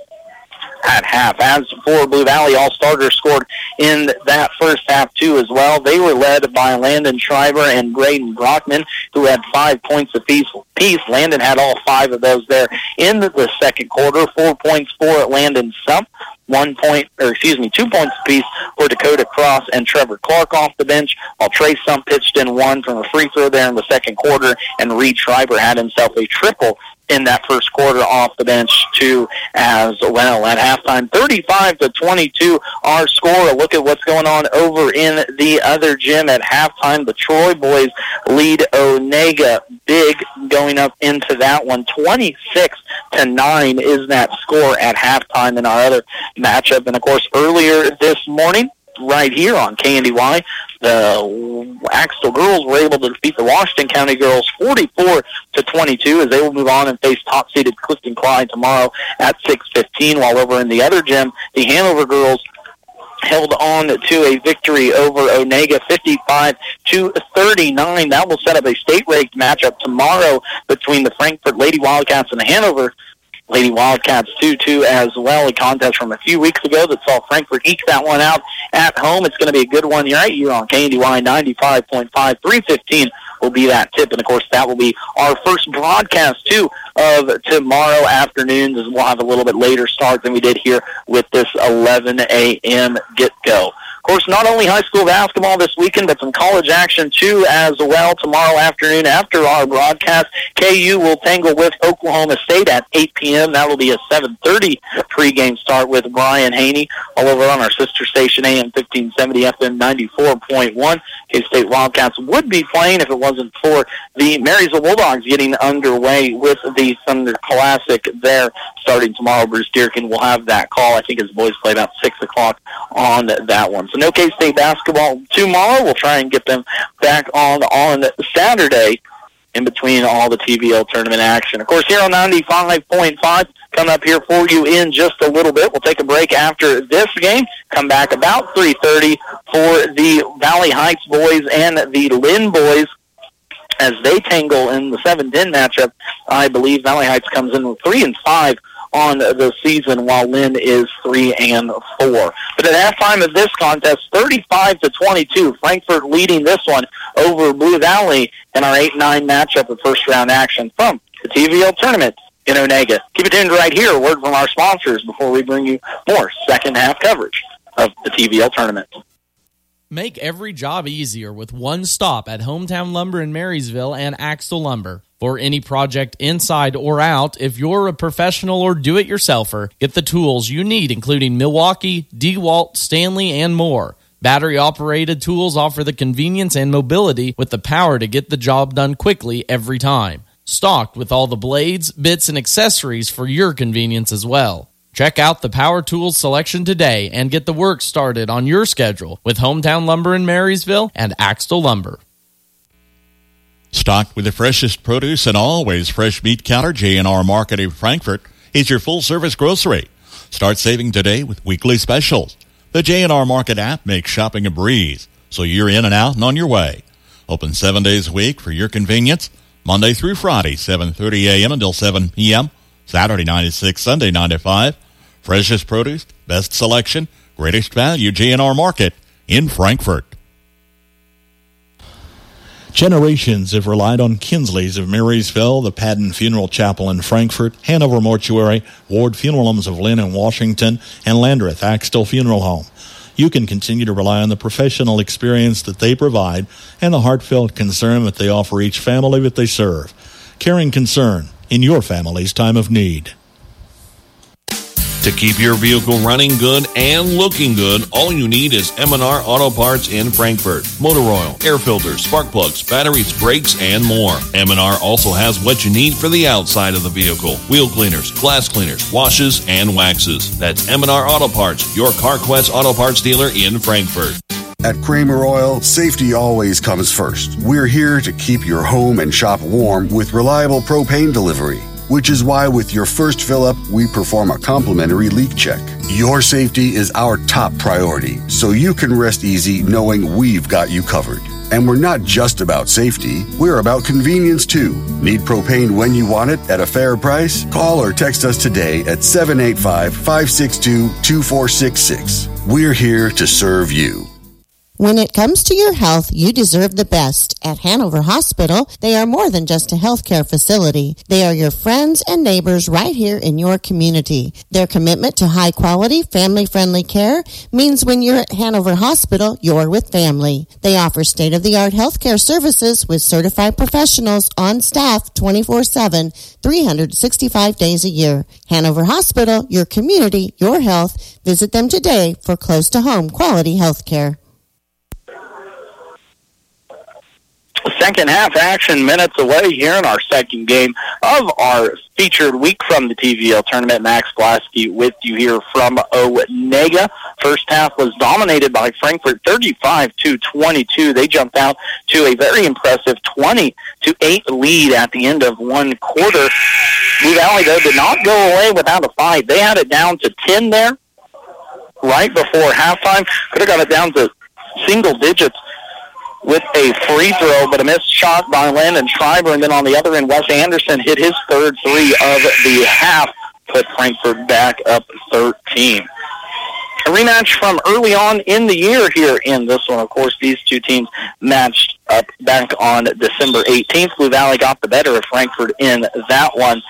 at half. As for Blue Valley, all starters scored in that first half too as well. They were led by Landon Schreiber and Braden Brockman, who had five points apiece. Piece. Landon had all five of those there in the second quarter. Four points for Landon Sump, one point, or excuse me, two points apiece for Dakota Kraus and Trevor Clark off the bench, while Trey Sump pitched in one from a free throw there in the second quarter, and Reed Schreiber had himself a triple in that first quarter off the bench too as well. At halftime, 35 to 22, our score. A look at what's going on over in the other gym at halftime. The Troy boys lead Onaga big going up into that one. 26 to 9 is that score at halftime in our other matchup. And of course, earlier this morning, right here on KNDY. The Axtell girls were able to defeat the Washington County girls 44 to 22 as they will move on and face top-seeded Clifton Clyde tomorrow at 6:15. While over in the other gym, the Hanover girls held on to a victory over Onaga 55 to 39. That will set up a state ranked matchup tomorrow between the Frankfort Lady Wildcats and the Hanover Lady Wildcats 2-2 as well. A contest from a few weeks ago that saw Frankfort eke that one out at home. It's going to be a good one right here on KNDY 95.5, 315 will be that tip. And of course, that will be our first broadcast too of tomorrow afternoon. As we'll have a little bit later start than we did here with this 11 a.m. get go course, not only high school basketball this weekend, but some college action too as well tomorrow afternoon after our broadcast. KU will tangle with Oklahoma State at 8 p.m. That will be a 7.30 pregame start with Brian Hanni all over on our sister station AM 1570 FM 94.1. K-State Wildcats would be playing if it wasn't for the Marysville Bulldogs getting underway with the Thunder Classic there starting tomorrow. Bruce Dearkin will have that call. I think his boys play about 6 o'clock on that one. So no K-State basketball tomorrow. We'll try and get them back on on Saturday in between all the TVL tournament action. Of course, here on 95.5, coming up here for you in just a little bit. We'll take a break after this game, come back about 3.30 for the Valley Heights boys and the Linn boys as they tangle in the 7-10 matchup. I believe Valley Heights comes in with 3 and 5 on the season, while Linn is three and four. But at halftime of this contest, 35 to 22, Frankfort leading this one over Blue Valley in our 8-9 matchup of first round action from the TVL tournament in Onaga. Keep it tuned right here. Word from our sponsors before we bring you more second half coverage of the TVL tournament. Make every job easier with one stop at Hometown Lumber in Marysville and Axtell Lumber. For any project inside or out, if you're a professional or do it yourselfer, get the tools you need, including Milwaukee, DeWalt, Stanley, and more. Battery operated tools offer the convenience and mobility with the power to get the job done quickly every time. Stocked with all the blades, bits, and accessories for your convenience as well. Check out the Power Tools selection today and get the work started on your schedule with Hometown Lumber in Marysville and Axtell Lumber. Stocked with the freshest produce and always fresh meat counter, J&R Market in Frankfort is your full-service grocery. Start saving today with weekly specials. The J&R Market app makes shopping a breeze, so you're in and out and on your way. Open seven days a week for your convenience, Monday through Friday, 7.30 a.m. until 7 p.m., Saturday 96, Sunday 95. Freshest produce, best selection, greatest value, J&R Market in Frankfort. Generations have relied on Kinsley's of Marysville, the Padden Funeral Chapel in Frankfort, Hanover Mortuary, Ward Funeral Homes of Linn and Washington, and Landreth Axtell Funeral Home. You can continue to rely on the professional experience that they provide and the heartfelt concern that they offer each family that they serve. Caring concern in your family's time of need. To keep your vehicle running good and looking good, all you need is M&R Auto Parts in Frankfort. Motor oil, air filters, spark plugs, batteries, brakes, and more. M&R also has what you need for the outside of the vehicle. Wheel cleaners, glass cleaners, washes, and waxes. That's M&R Auto Parts, your CarQuest Auto Parts dealer in Frankfort. At Kramer Oil, safety always comes first. We're here to keep your home and shop warm with reliable propane delivery. which is why with your first fill up, we perform a complimentary leak check. Your safety is our top priority, so you can rest easy knowing we've got you covered. And we're not just about safety, we're about convenience too. Need propane when you want it at a fair price? Call or text us today at 785 562 2466. We're here to serve you. When it comes to your health, you deserve the best. At Hanover Hospital, they are more than just a healthcare facility. They are your friends and neighbors right here in your community. Their commitment to high quality, family friendly care means when you're at Hanover Hospital, you're with family. They offer state of the art healthcare services with certified professionals on staff 24 7, 365 days a year. Hanover Hospital, your community, your health. Visit them today for close to home quality healthcare. Second half action minutes away here in our second game of our featured week from the TVL tournament. Max Blasky with you here from Onaga. First half was dominated by Frankfort 35 to 22. They jumped out to a very impressive 20 to 8 lead at the end of one quarter. Blue Valley, though, did not go away without a fight. They had it down to 10 there right before halftime. Could have got it down to single digits with a free throw, but a missed shot by Landon Schreiber. And then on the other end, Wes Anderson hit his third three of the half, put Frankfort back up 13. A rematch from early on in the year here in this one. Of course, these two teams matched up back on December 18th. Blue Valley got the better of Frankfort in that one,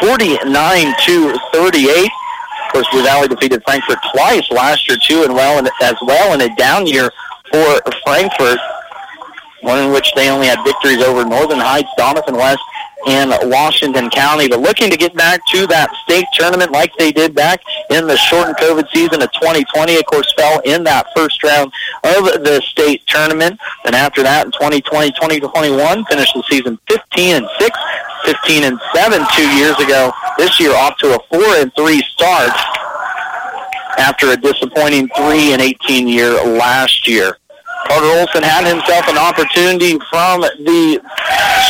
49 to 38. Of course, Blue Valley defeated Frankfort twice last year too, and well, and as well in a down year for Frankfort, one in which they only had victories over Northern Heights, Donovan West, and Washington County. But looking to get back to that state tournament like they did back in the shortened COVID season of 2020, of course, fell in that first round of the state tournament. And after that, in 2020, 2021, finished the season 15 and 6, 15 and 7 two years ago. This year off to a 4 and 3 start after a disappointing 3 and 18 year last year. Carter Olson had himself an opportunity from the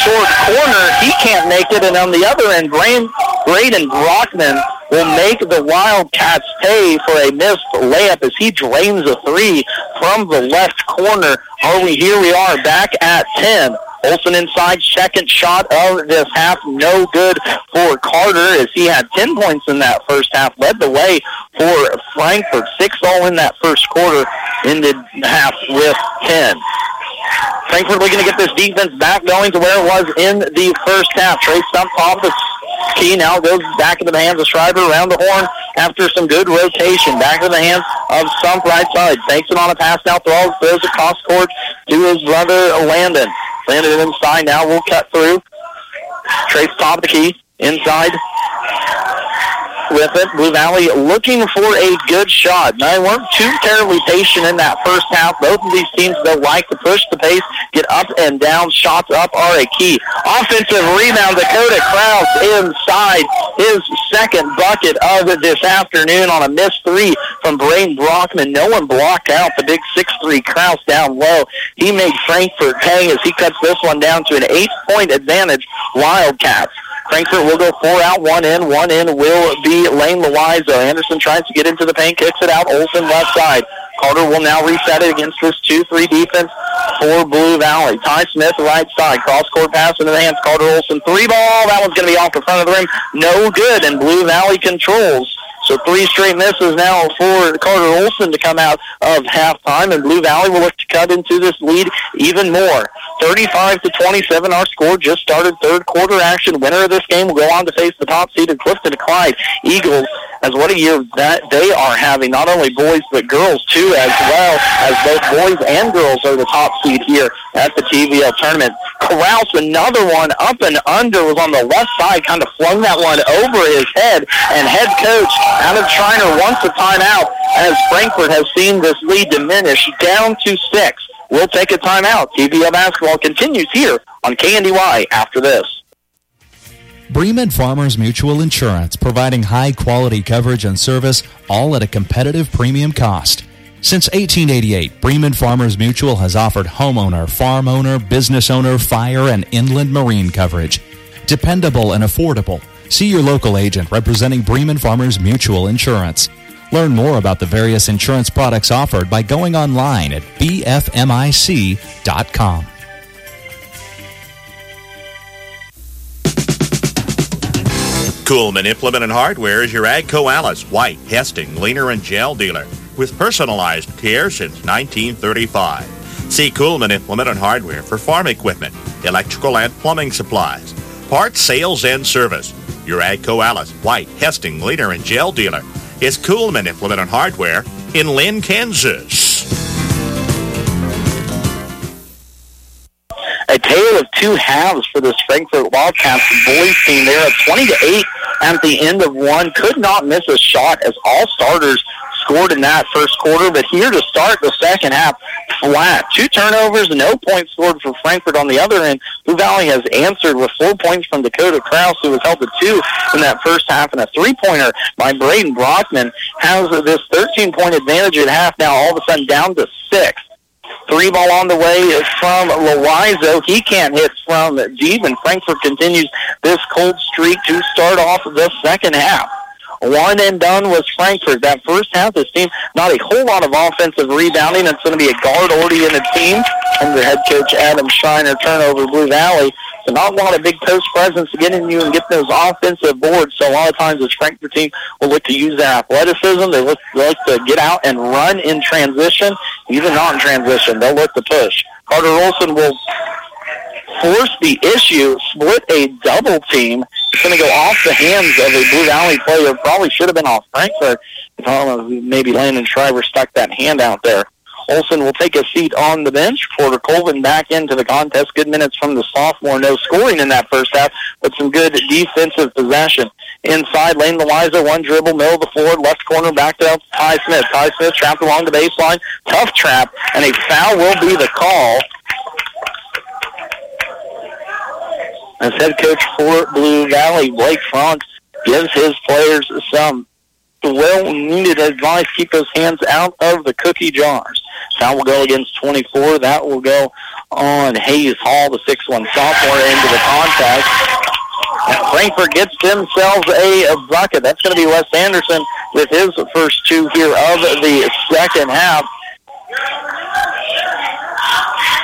short corner. He can't make it, and on the other end, Braden, Brockman will make the Wildcats pay for a missed layup as he drains a three from the left corner. Are we here? We are back at 10. Olson inside, second shot of this half, no good for Carter as he had 10 points in that first half, led the way for Frankfort. Six all in that first quarter, ended half with 10. Frankfort looking to get this defense back going to where it was in the first half. Trey Sump off the key now goes back into the hands of Schreiber around the horn after some good rotation. Back to the hands of Sump right side. Takes it on a pass now, throws, throws across court to his brother Landon. Landon inside now. We'll cut through. Trace top of the key. Inside with it. Blue Valley looking for a good shot. Now, they weren't too terribly patient in that first half. Both of these teams, though, like to push the pace, get up and down. Shots up are a key. Offensive rebound, Dakota Kraus inside his second bucket of this afternoon on a missed three from Braden Brockman. No one blocked out the big 6'3 Kraus down low. He made Frankfort pay as he cuts this one down to an eight-point advantage. Wildcats. Frankfort will go four out, one in. One in will be Lane Loizo. Anderson tries to get into the paint, kicks it out. Olson left side. Carter will now reset it against this 2-3 defense for Blue Valley. Ty Smith, right side. Cross-court pass into the hands. Carter Olson, three ball. That one's going to be off the front of the rim. No good, and Blue Valley controls. So three straight misses now for Carter Olson to come out of halftime, and Blue Valley will look to cut into this lead even more. 35 to 27, our score just started third quarter action. Winner of this game will go on to face the top seeded Clifton Clyde Eagles. As what a year that they are having, not only boys but girls too, as well as both boys and girls are the top seed here at the TVL tournament. Kraus, another one up and under, was on the left side, kind of flung that one over his head, and head coach Adam Triner wants a timeout as Frankfort has seen this lead diminish down to six. We'll take a timeout. TVL basketball continues here on KNDY after this. Bremen Farmers Mutual Insurance, providing high quality coverage and service, all at a competitive premium cost. Since 1888, Bremen Farmers Mutual has offered homeowner, farm owner, business owner, fire, and inland marine coverage. dependable and affordable. See your local agent representing Bremen Farmers Mutual Insurance. Learn more about the various insurance products offered by going online at bfmic.com. Coolman Implement and Hardware is your Agco Allis, White, Hesston, Gleaner, and Gehl dealer with personalized care since 1935. See Coolman Implement and Hardware for farm equipment, electrical and plumbing supplies, parts, sales, and service. Your Agco Allis, White, Hesston, Gleaner, and Gehl dealer is Coolman Implement and Hardware in Linn, Kansas. A of two halves for this Frankfort Wildcats boys team. They're at 20 to 8 at the end of one. Could not miss a shot as all starters scored in that first quarter, but here to start the second half, flat. Two turnovers, no points scored for Frankfort on the other end. Blue Valley has answered with four points from Dakota Kraus, who was held to two in that first half, and a three-pointer by Braden Brockman has this 13-point advantage at half now all of a sudden down to six. Three ball on the way from Loizo. He can't hit from deep, and Frankfort continues this cold streak to start off the second half. One and done was Frankfort. That first half, this team, not a whole lot of offensive rebounding. It's going to be a guard-oriented team under head coach Adam Schreiner, turnover Blue Valley. So not a lot of big post presence to get in you and get those offensive boards. So a lot of times this Frankfort team will look to use their athleticism. They look, they like to get out and run in transition. Even not in transition, they'll look to push. Carter Olson will force the issue, split a double team. It's going to go off the hands of a Blue Valley player. Probably should have been off Frankfort. I don't know, maybe Landon Schreiber stuck that hand out there. Olson will take a seat on the bench. Porter Colvin back into the contest. Good minutes from the sophomore. No scoring in that first half, but some good defensive possession. Inside, Lane Loizo, one dribble, middle of the floor, left corner, backed out Ty Smith. Ty Smith trapped along the baseline. Tough trap, and a foul will be the call. As head coach for Blue Valley, Blake Franz gives his players some well-needed advice. Keep those hands out of the cookie jars. Foul will go against 24. That will go on Hayes Hall, the 6-1 sophomore, into the contest. And Frankfort gets themselves a bucket. That's going to be Wes Anderson with his first two here of the second half.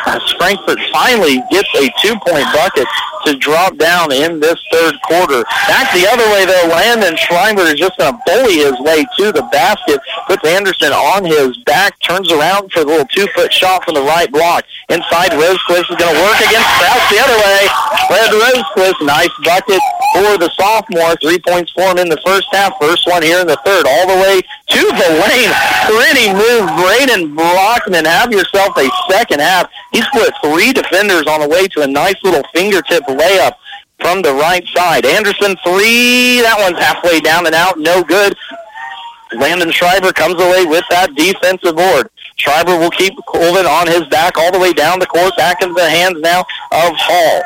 As Frankfort finally gets a two-point bucket to drop down in this third quarter. Back the other way, though, Landon Schreiber is just going to bully his way to the basket, puts Anderson on his back, turns around for the little two-foot shot from the right block. Inside, Rosequist is going to work against Kraus the other way. Fred Rosequist, nice bucket for the sophomore. Three points for him in the first half. First one here in the third, all the way to the lane. Pretty move, Braden Brockman. Have yourself a second half. He split three defenders on the way to a nice little fingertip layup from the right side. Anderson three. That one's halfway down and out. No good. Landon Schreiber comes away with that defensive board. Schreiber will keep Colvin on his back all the way down the court, back into the hands now of Hall.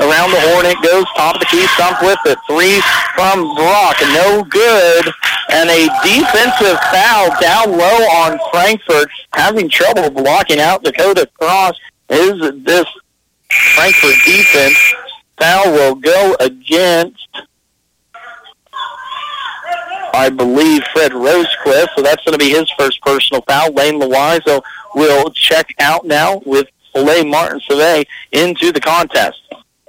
Around the horn it goes, top of the key, Sump with it. Three from Brock, no good. And a defensive foul down low on Frankfort, having trouble blocking out Dakota Kraus. Is this Frankfort defense? Foul will go against I believe, Fred Rosequist. So that's going to be his first personal foul. Lane Loizo will check out now with Filet Martin Savay into the contest.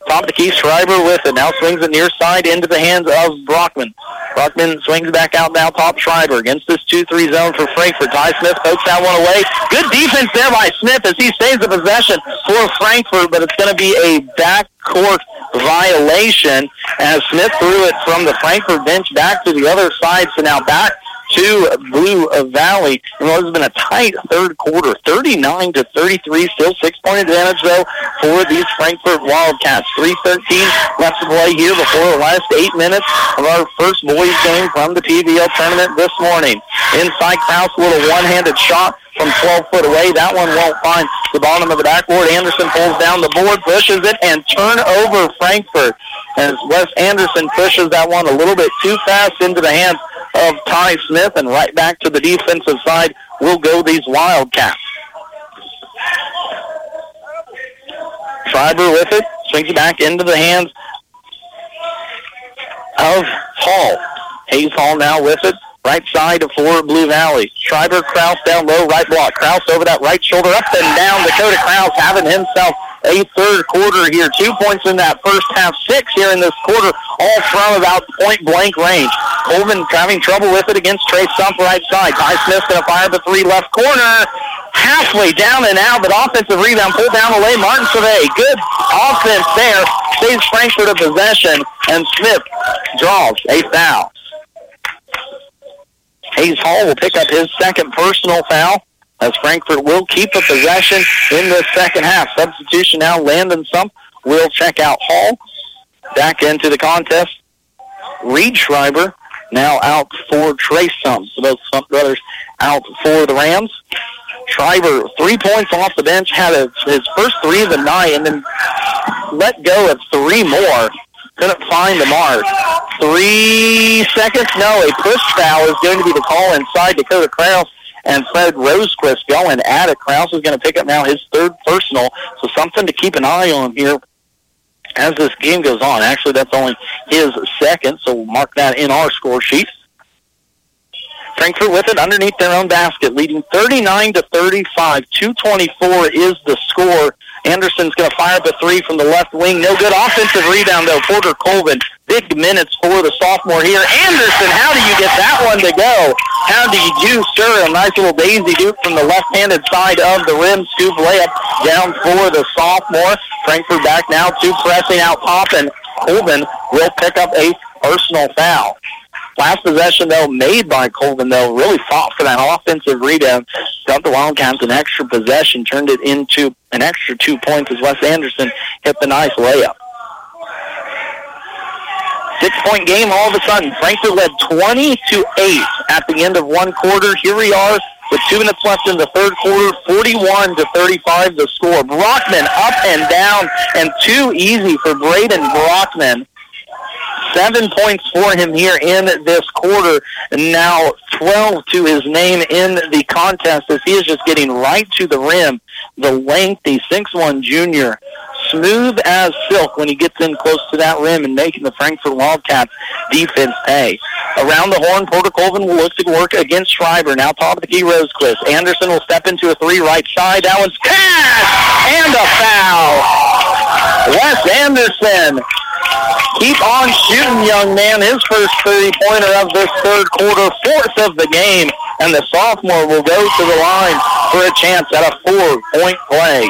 Top of the key, Schreiber with it. Now swings it near side into the hands of Brockman. Brockman swings back out now, top Schreiber against this 2-3 zone for Frankfort. Ty Smith pokes that one away. Good defense there by Smith as he stays the possession for Frankfort, but it's going to be a backcourt violation as Smith threw it from the Frankfort bench back to the other side. So now back to Blue Valley. And it has been a tight third quarter, 39 to 33, still six-point advantage though for these Frankfort Wildcats. 3:13 left to play here before the last eight minutes of our first boys game from the TVL tournament this morning. Inside Kraus, little one-handed shot from 12 foot away. That one won't find the bottom of the backboard. Anderson pulls down the board, pushes it, and turn over Frankfort as Wes Anderson pushes that one a little bit too fast into the hands of Ty Smith, and right back to the defensive side will go these Wildcats. Schreiber with it. Swings it back into the hands of Hall. Hayes Hall now with it. Right side for Blue Valley. Schreiber, Kraus down low, right block. Kraus over that right shoulder, up and down. Dakota Kraus having himself a third quarter here. Two points in that first half, six here in this quarter, all from about point blank range. Colvin having trouble with it against Trey Sump right side. Ty Smith's going to fire the three left corner. Halfway down and out, but offensive rebound pulled down lane. Martin Survey, good offense there. Saves Frankfort a possession, and Smith draws a foul. Hayes Hall will pick up his second personal foul as Frankfort will keep the possession in the second half. Substitution now, Landon Sump will check out Hall. Back into the contest. Reed Schreiber now out for Trey Sump. So both Sump brothers out for the Rams. Schreiber, three points off the bench, had a, his first three of the night, and then let go of three more. Couldn't find the mark. Three seconds? No, a push foul is going to be the call inside Dakota Kraus and Fred Rosequist going at it. Kraus is going to pick up now his third personal, so something to keep an eye on here as this game goes on. Actually, that's only his second, so we'll mark that in our score sheet. Frankfort with it underneath their own basket, leading 39 to 35. 224 is the score. Anderson's going to fire up a three from the left wing. No good offensive rebound, though. Porter Colvin, big minutes for the sophomore here. Anderson, how do you get that one to go? How do you do, sir? A nice little daisy duke from the left-handed side of the rim. Scoop layup down for the sophomore. Frankfort back now, two pressing out and Colvin will pick up a personal foul. Last possession, though, made by Colvin, though, really fought for that offensive rebound. Got the Wildcats an extra possession, turned it into an extra two points as Wes Anderson hit the nice layup. Six-point game all of a sudden. Frankfort led 20 to 8 at the end of one quarter. Here we are with two minutes left in the third quarter, 41 to 35 the score. Brockman up and down and too easy for Braden Brockman. Seven points for him here in this quarter. Now 12 to his name in the contest as he is just getting right to the rim. The lengthy 6'1 junior smooth as silk when he gets in close to that rim and making the Frankfort Wildcats defense pay. Around the horn, Porter Colvin will look to work against Schreiber. Now top of the key, Rosequist. Anderson will step into a three right side. That one's pass and a foul. Wes Anderson. Keep on shooting, young man. His first 30-pointer of this third quarter, fourth of the game, and the sophomore will go to the line for a chance at a four-point play.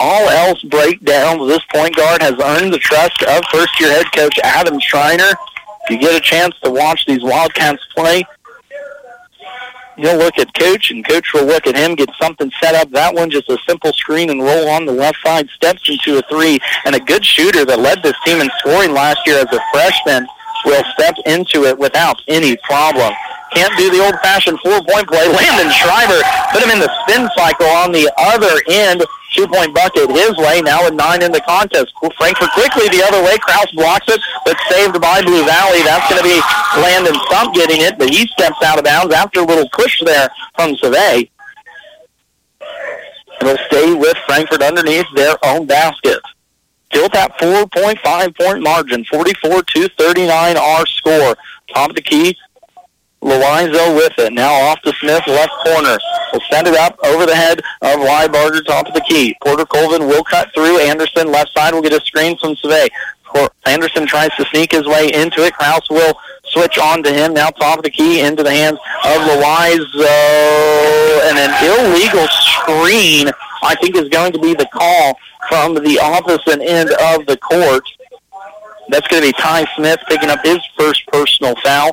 All else breakdowns. This point guard has earned the trust of first-year head coach Adam Schreiner. If you get a chance to watch these Wildcats play, he'll look at coach, and coach will look at him, get something set up. That one just a simple screen and roll on the left side, steps into a three, and a good shooter that led this team in scoring last year as a freshman will step into it without any problem. Can't do the old-fashioned four-point play. Landon Schreiber put him in the spin cycle on the other end. Two-point bucket his way. Now with nine in the contest. Frankfort quickly the other way. Kraus blocks it, but saved by Blue Valley. That's going to be Landon Sump getting it, but he steps out of bounds after a little push there from Survey. It'll stay with Frankfort underneath their own basket. Still that 4.5 point margin, 44 to 39 our score. Top of the key, Loizo with it. Now off to Smith, left corner. Will send it up over the head of Liebarger, top of the key. Porter Colvin will cut through. Anderson, left side, will get a screen from Survey. Anderson tries to sneak his way into it. Kraus will switch on to him. Now top of the key into the hands of Loizo. And an illegal screen, I think, is going to be the call from the opposite end of the court. That's going to be Ty Smith picking up his first personal foul.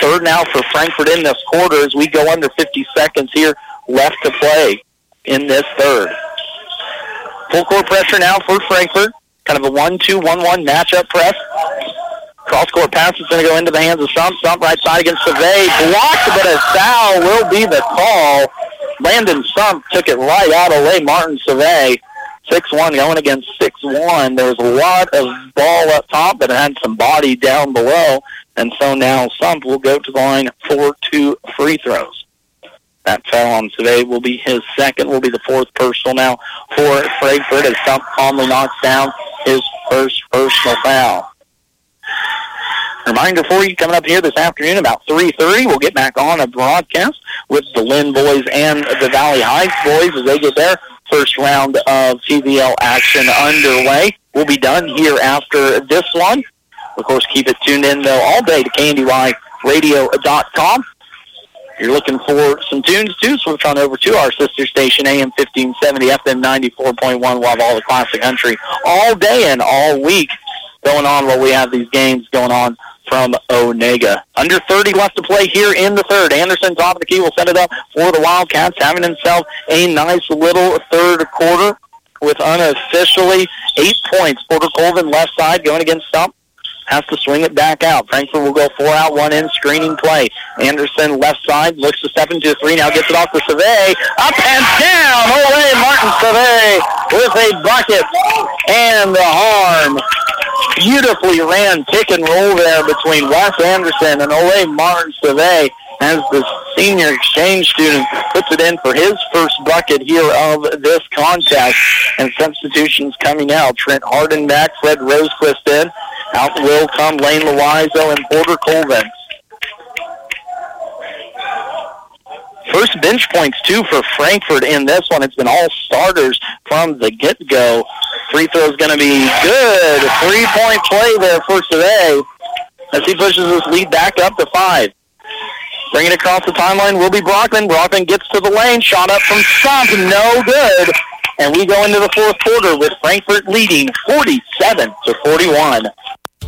Third now for Frankfort in this quarter as we go under 50 seconds here left to play in this third. Full court pressure now for Frankfort. Kind of a 1-2-1-1 matchup press. Cross court pass is going to go into the hands of Sump. Sump right side against Survey. Blocked, but a foul will be the call. Landon Sump took it right out of Lay Martin Survey. 6-1 going against 6-1. There was a lot of ball up top, but it had some body down below. And so now Sump will go to the line for two free throws. That foul on today will be his second, will be the fourth personal now for Frankfort as Sump calmly knocks down his first personal foul. Reminder for you, coming up here this afternoon about 3.30, we'll get back on a broadcast with the Linn boys and the Valley Heights boys as they get their first round of TVL action underway. We'll be done here after this one. Of course, keep it tuned in, though, all day to KNDYradio.com. If you're looking for some tunes, too, switch on over to our sister station, AM 1570, FM 94.1. We'll have all the classic country all day and all week going on while we have these games going on from Onaga. Under 30 left to play here in the third. Anderson, top of the key, will set it up for the Wildcats, having himself a nice little third quarter with unofficially eight points. Porter Colvin left side going against Sump. Has to swing it back out. Frankfurt will go four out, one in, screening play. Anderson left side, looks to step into three, now gets it off to Survey. Up and down! Ole Martin Survey with a bucket and the horn beautifully ran pick and roll there between Wes Anderson and Ole Martin Survey as the senior exchange student puts it in for his first bucket here of this contest. And substitutions coming out. Trent Harden back, Fred Rosequist in. Out will come Lane Loizo and Porter Colvin. First bench points, too, for Frankfort in this one. It's been all starters from the get-go. Free throw is going to be good. Three-point play there for today as he pushes his lead back up to five. Bringing it across the timeline will be Brockman. Brockman gets to the lane. Shot up from Sump. No good. And we go into the fourth quarter with Frankfort leading 47 to 41.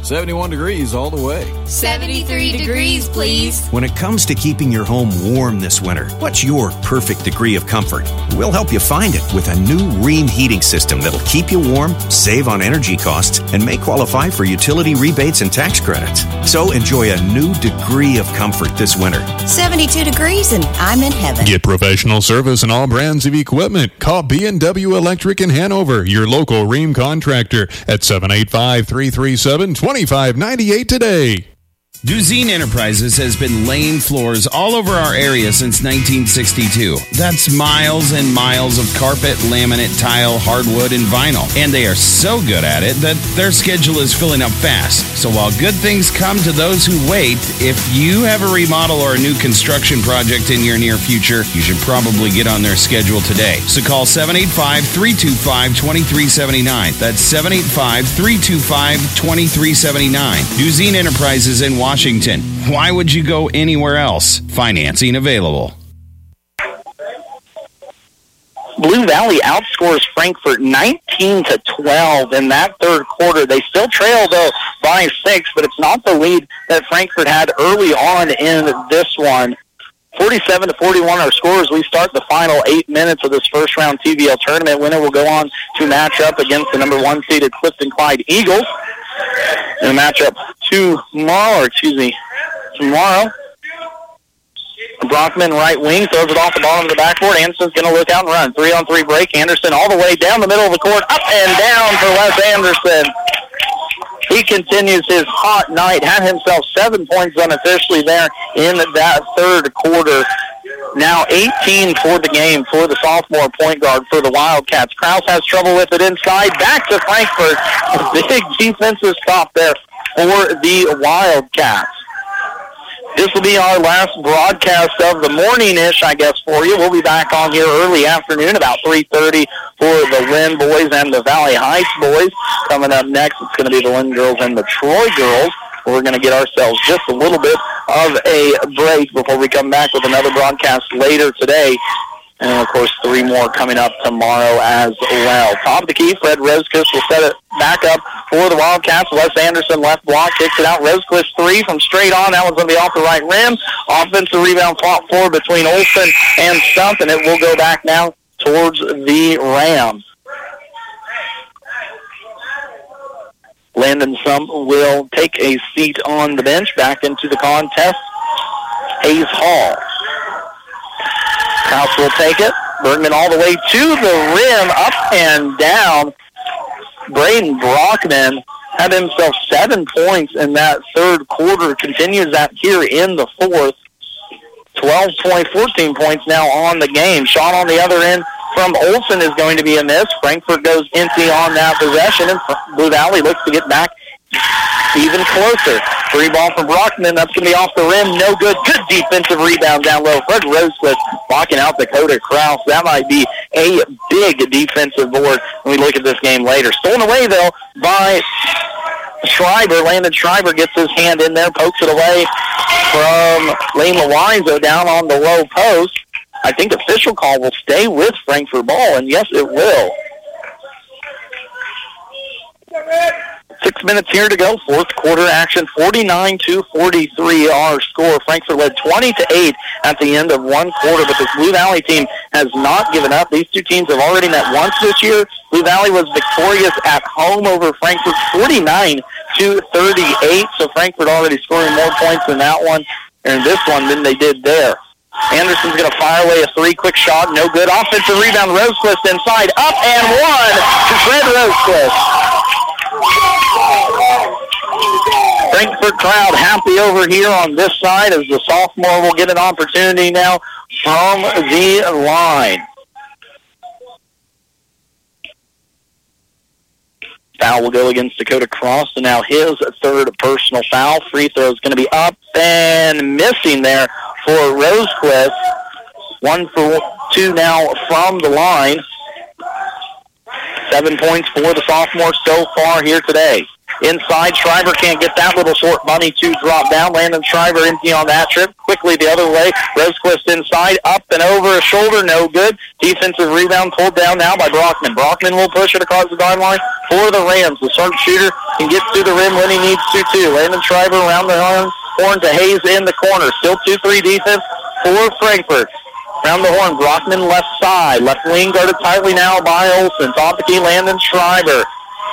71 degrees all the way. 73 degrees, please. When it comes to keeping your home warm this winter, what's your perfect degree of comfort? We'll help you find it with a new Rheem heating system that'll keep you warm, save on energy costs, and may qualify for utility rebates and tax credits. So enjoy a new degree of comfort this winter. 72 degrees and I'm in heaven. Get professional service and all brands of equipment. Call B&W Electric in Hanover, your local Rheem contractor at 785 337 2598 today. Duzine Enterprises has been laying floors all over our area since 1962. That's miles and miles of carpet, laminate, tile, hardwood, and vinyl. And they are so good at it that their schedule is filling up fast. So while good things come to those who wait, if you have a remodel or a new construction project in your near future, you should probably get on their schedule today. So call 785 325 2379. That's 785 325 2379. Duzine Enterprises in Washington. Why would you go anywhere else? Financing available. Blue Valley outscores Frankfort 19 to 12 in that third quarter. They still trail though by six, but it's not the lead that Frankfort had early on in this one. 47 to 41 our scores. We start the final eight minutes of this first round TVL tournament. Winner will go on to match up against the number one seeded Clifton Clyde Eagles in a matchup tomorrow, or excuse me, tomorrow. Brockman, right wing, throws it off the bottom of the backboard. Anderson's going to look out and run. Three on three break. Anderson all the way down the middle of the court, up and down for Wes Anderson. He continues his hot night, had himself seven points unofficially there in that third quarter. Now 18 for the game for the sophomore point guard for the Wildcats. Kraus has trouble with it inside. Back to Frankfort. Big defensive stop there for the Wildcats. This will be our last broadcast of the morning-ish, I guess, for you. We'll be back on here early afternoon, about 3.30 for the Linn boys and the Valley Heights boys. Coming up next, it's going to be the Linn girls and the Troy girls. We're going to get ourselves just a little bit of a break before we come back with another broadcast later today. And, of course, three more coming up tomorrow as well. Of the key, Fred Rosequist will set it back up for the Wildcats. Wes Anderson left block, kicks it out. Rosequist three from straight on. That one's going to be off the right rim. Offensive rebound fought for between Olson and Sump, and it will go back now towards the Rams. Landon Sump will take a seat on the bench back into the contest. Hayes Hall. Kraus will take it. Brockman all the way to the rim, up and down. Braden Brockman had himself seven points in that third quarter. Continues that here in the fourth. 12 points, 14 points now on the game. Shot on the other end from Olson is going to be a miss. Frankfort goes empty on that possession, and Blue Valley looks to get back even closer. Free ball from Brockman. That's going to be off the rim. No good. Good defensive rebound down low. Fred Rosequist blocking out Dakota Kraus. That might be a big defensive board when we look at this game later. Stolen away, though, by Schreiber. Landon Schreiber gets his hand in there, pokes it away from Lane Loizo down on the low post. I think official call will stay with Frankfort ball, and yes, it will. Six minutes here to go. Fourth quarter action, 49 to 43. Our score. Frankfort led 20 to 8 at the end of one quarter, but this Blue Valley team has not given up. These two teams have already met once this year. Blue Valley was victorious at home over Frankfort, 49 to 38. So Frankfort already scoring more points in that one and this one than they did there. Anderson's going to fire away a three quick shot. No good. Offensive rebound. Rosequist inside. Up and one to Fred Rosequist. Frankfort crowd happy over here on this side as the sophomore will get an opportunity now from the line. Foul will go against Dakota Kraus, and now his third personal foul. Free throw is going to be up and missing there for Rosequist. One for two now from the line. Seven points for the sophomore so far here today. Inside, Schreiber can't get that little short bunny to drop down. Landon Schreiber empty on that trip. Quickly the other way. Rosequist inside, up and over a shoulder, no good. Defensive rebound pulled down now by Brockman. Brockman will push it across the guideline for the Rams. The sharpshooter can get to the rim when he needs to, too. Landon Schreiber around the horn, horn to Hayes in the corner. Still 2-3 defense for Frankfort. Round the horn, Brockman left side. Left wing guarded tightly now by Olson. Top the key, Landon Schreiber.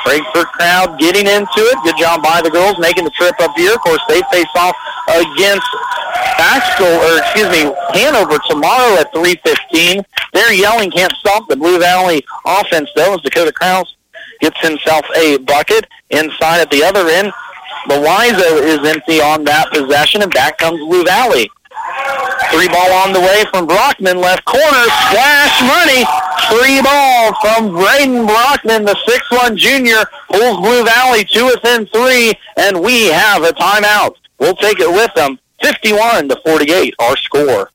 Frankfort crowd getting into it. Good job by the girls making the trip up here. Of course, they face off against Baxter, or excuse me, Hanover tomorrow at 3.15. They're yelling, can't stop the Blue Valley offense, though, as Dakota Kraus gets himself a bucket. Inside at the other end, Loizo is empty on that possession, and back comes Blue Valley. Three ball on the way from Brockman, left corner, splash money. Three ball from Braden Brockman, the 6'1 junior, pulls Blue Valley to within three, and we have a timeout. We'll take it with them. 51 to 48, our score.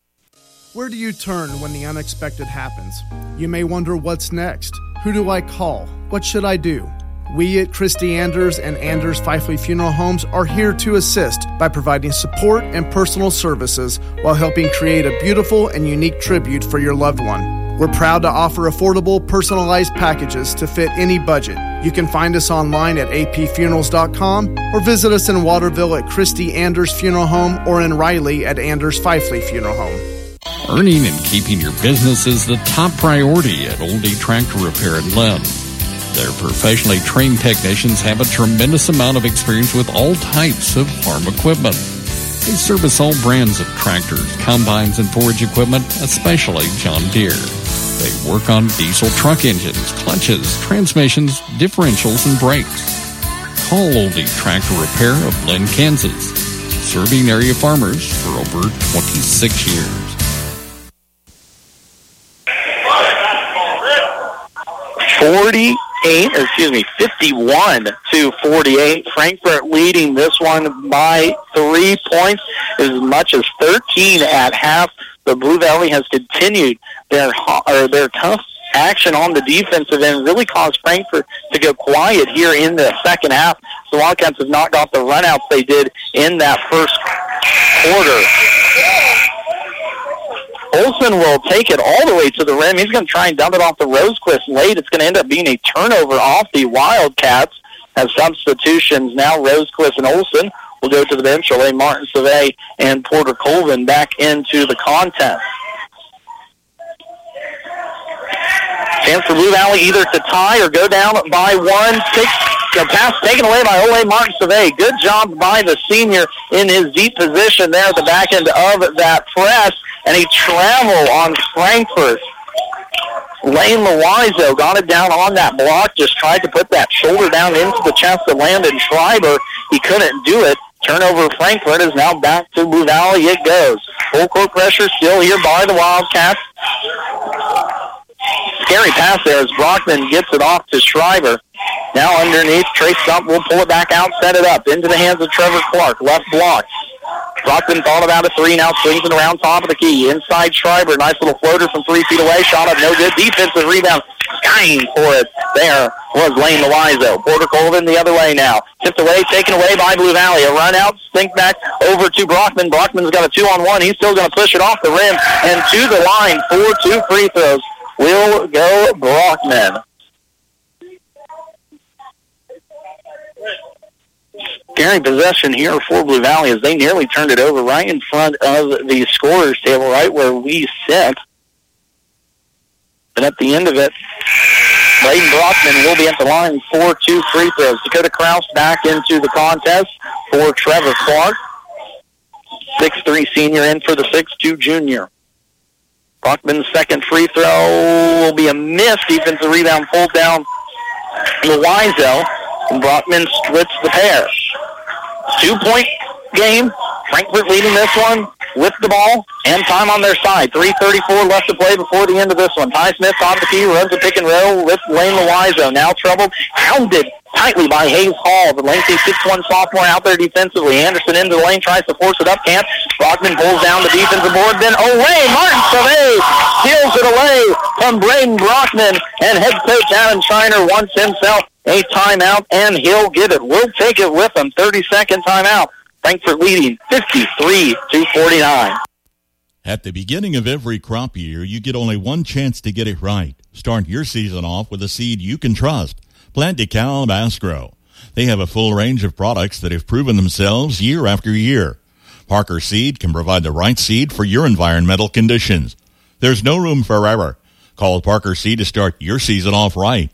Where do you turn when the unexpected happens? You may wonder what's next. Who do I call? What should I do? We at Christy Anders and Anders Fifely Funeral Homes are here to assist by providing support and personal services while helping create a beautiful and unique tribute for your loved one. We're proud to offer affordable, personalized packages to fit any budget. You can find us online at apfunerals.com or visit us in Waterville at Christy Anders Funeral Home or in Riley at Anders Fifely Funeral Home. Earning and keeping your business is the top priority at Old D Tractor Repair in Linn. Their professionally trained technicians have a tremendous amount of experience with all types of farm equipment. They service all brands of tractors, combines, and forage equipment, especially John Deere. They work on diesel truck engines, clutches, transmissions, differentials, and brakes. Call Oldie Tractor Repair of Linn, Kansas, serving area farmers for over 26 years. 48, or excuse me, 51 to 48. Frankfurt leading this one by three points, as much as 13 at half. The Blue Valley has continued their or their tough action on the defensive end, really caused Frankfurt to go quiet here in the second half. The Wildcats have not got the runouts they did in that first quarter. Olson will take it all the way to the rim. He's going to try and dump it off the Rosequist late. It's going to end up being a turnover off the Wildcats. as substitutions now. Rosequist and Olson will go to the bench. Olay Martin Savay and Porter Colvin back into the contest. Chance for Blue Valley either to tie or go down by one. Take, the pass taken away by Ole Martin Savay. Good job by the senior in his deep position there at the back end of that press. And he travel on Frankfurt. Lane Loizo got it down on that block, just tried to put that shoulder down into the chest of Landon Schreiber. He couldn't do it. Turnover Frankfurt is now back to Blue Valley. It goes. Full court pressure still here by the Wildcats. Scary pass there as Brockman gets it off to Schreiber. Now underneath, Trey Sump will pull it back out, set it up into the hands of Trevor Clark. Left block. Brockman thought about a three, now swings it around top of the key. Inside Schreiber, nice little floater from three feet away. Shot up, no good. Defensive rebound. Skying for it. There was Lane Loizo. Porter Colvin the other way now. Tipped away, taken away by Blue Valley. A run out, stink back over to Brockman. Brockman's got a two on one. He's still going to push it off the rim and to the line for two free throws. Will go Brockman. Scary possession here for Blue Valley as they nearly turned it over right in front of the scorer's table, right where we sit. And at the end of it, Braden Brockman will be at the line for two free throws. Dakota Kraus back into the contest for Trevor Clark. 6'3 senior in for the 6'2 junior. Brockman's second free throw will be a miss. Defensive rebound pulled down Loizo. And Brockman splits the pair. Two-point game. Frankfurt leading this one with the ball and time on their side. 3.34 left to play before the end of this one. Ty Smith on the key, runs a pick and roll with Lane Loizo. Now troubled, hounded tightly by Hayes Hall, the lengthy 6'1 sophomore out there defensively. Anderson into the lane, tries to force it up, can't. Brockman pulls down the defensive board, then away! Martin Savet steals it away from Braden Brockman, and head coach Adam Schreiner wants himself a timeout, and he'll get it. We'll take it with him. 30-second timeout. Frankfurt leading 53 to 49. At the beginning of every crop year, you get only one chance to get it right. Start your season off with a seed you can trust. Plant DeKalb Asgrow. They have a full range of products that have proven themselves year after year. Parker Seed can provide the right seed for your environmental conditions. There's no room for error. Call Parker Seed to start your season off right.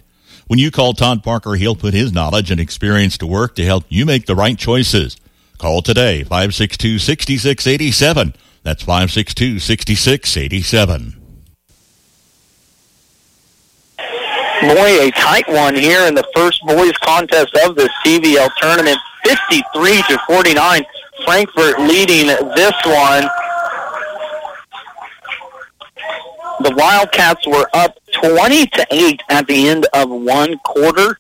When you call Todd Parker, he'll put his knowledge and experience to work to help you make the right choices. Call today, 562-6687. That's 562-6687. Boy, a tight one here in the first boys contest of the TVL tournament. 53 to 49. Frankfurt leading this one. The Wildcats were up 20 to 8 at the end of one quarter.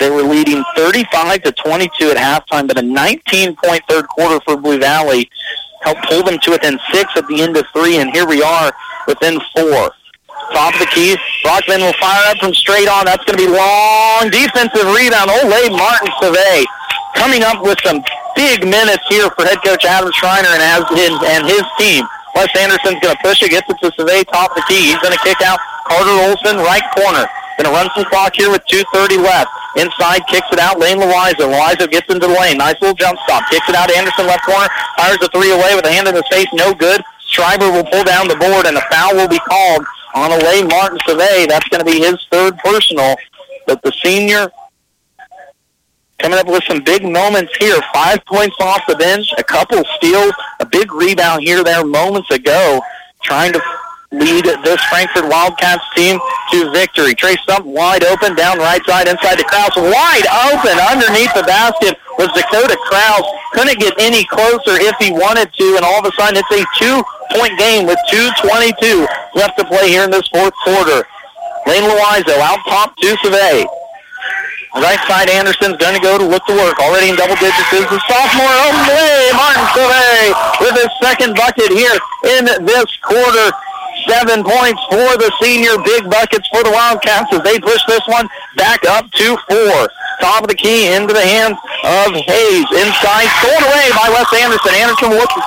They were leading 35 to 22 at halftime, but a 19-point third quarter for Blue Valley helped pull them to within six at the end of three, and here we are within four. Top of the key, Brockman will fire up from straight on. That's going to be long defensive rebound. Ole Martin Savay coming up with some big minutes here for head coach Adam Schreiner and, his, and his team. Wes Anderson's going to push it, gets it to Savet, top of the key. He's going to kick out Carter Olson, right corner. Going to run some clock here with 2.30 left. Inside, kicks it out. Lane Loizo. Loizo gets into the lane. Nice little jump stop. Kicks it out. Anderson left corner. Fires a three away with a hand in his face. No good. Schreiber will pull down the board, and a foul will be called on Olay Martin Savet. That's going to be his third personal. But the senior coming up with some big moments here. Five points off the bench, a couple steals, a big rebound here there moments ago, trying to lead this Frankfurt Wildcats team to victory. Trey Sump wide open, down right side, inside the Kraus. Wide open underneath the basket was Dakota Kraus. Couldn't get any closer if he wanted to, and all of a sudden it's a two-point game with 2.22 left to play here in this fourth quarter. Lane Loizo out top to Savet. Right side Anderson's going to go to look to work. Already in double digits is the sophomore. Away, Martin Savet with his second bucket here in this quarter. Seven points for the senior. Big buckets for the Wildcats as they push this one back up to four. Top of the key into the hands of Hayes. Inside, stolen away by Wes Anderson. Anderson will look to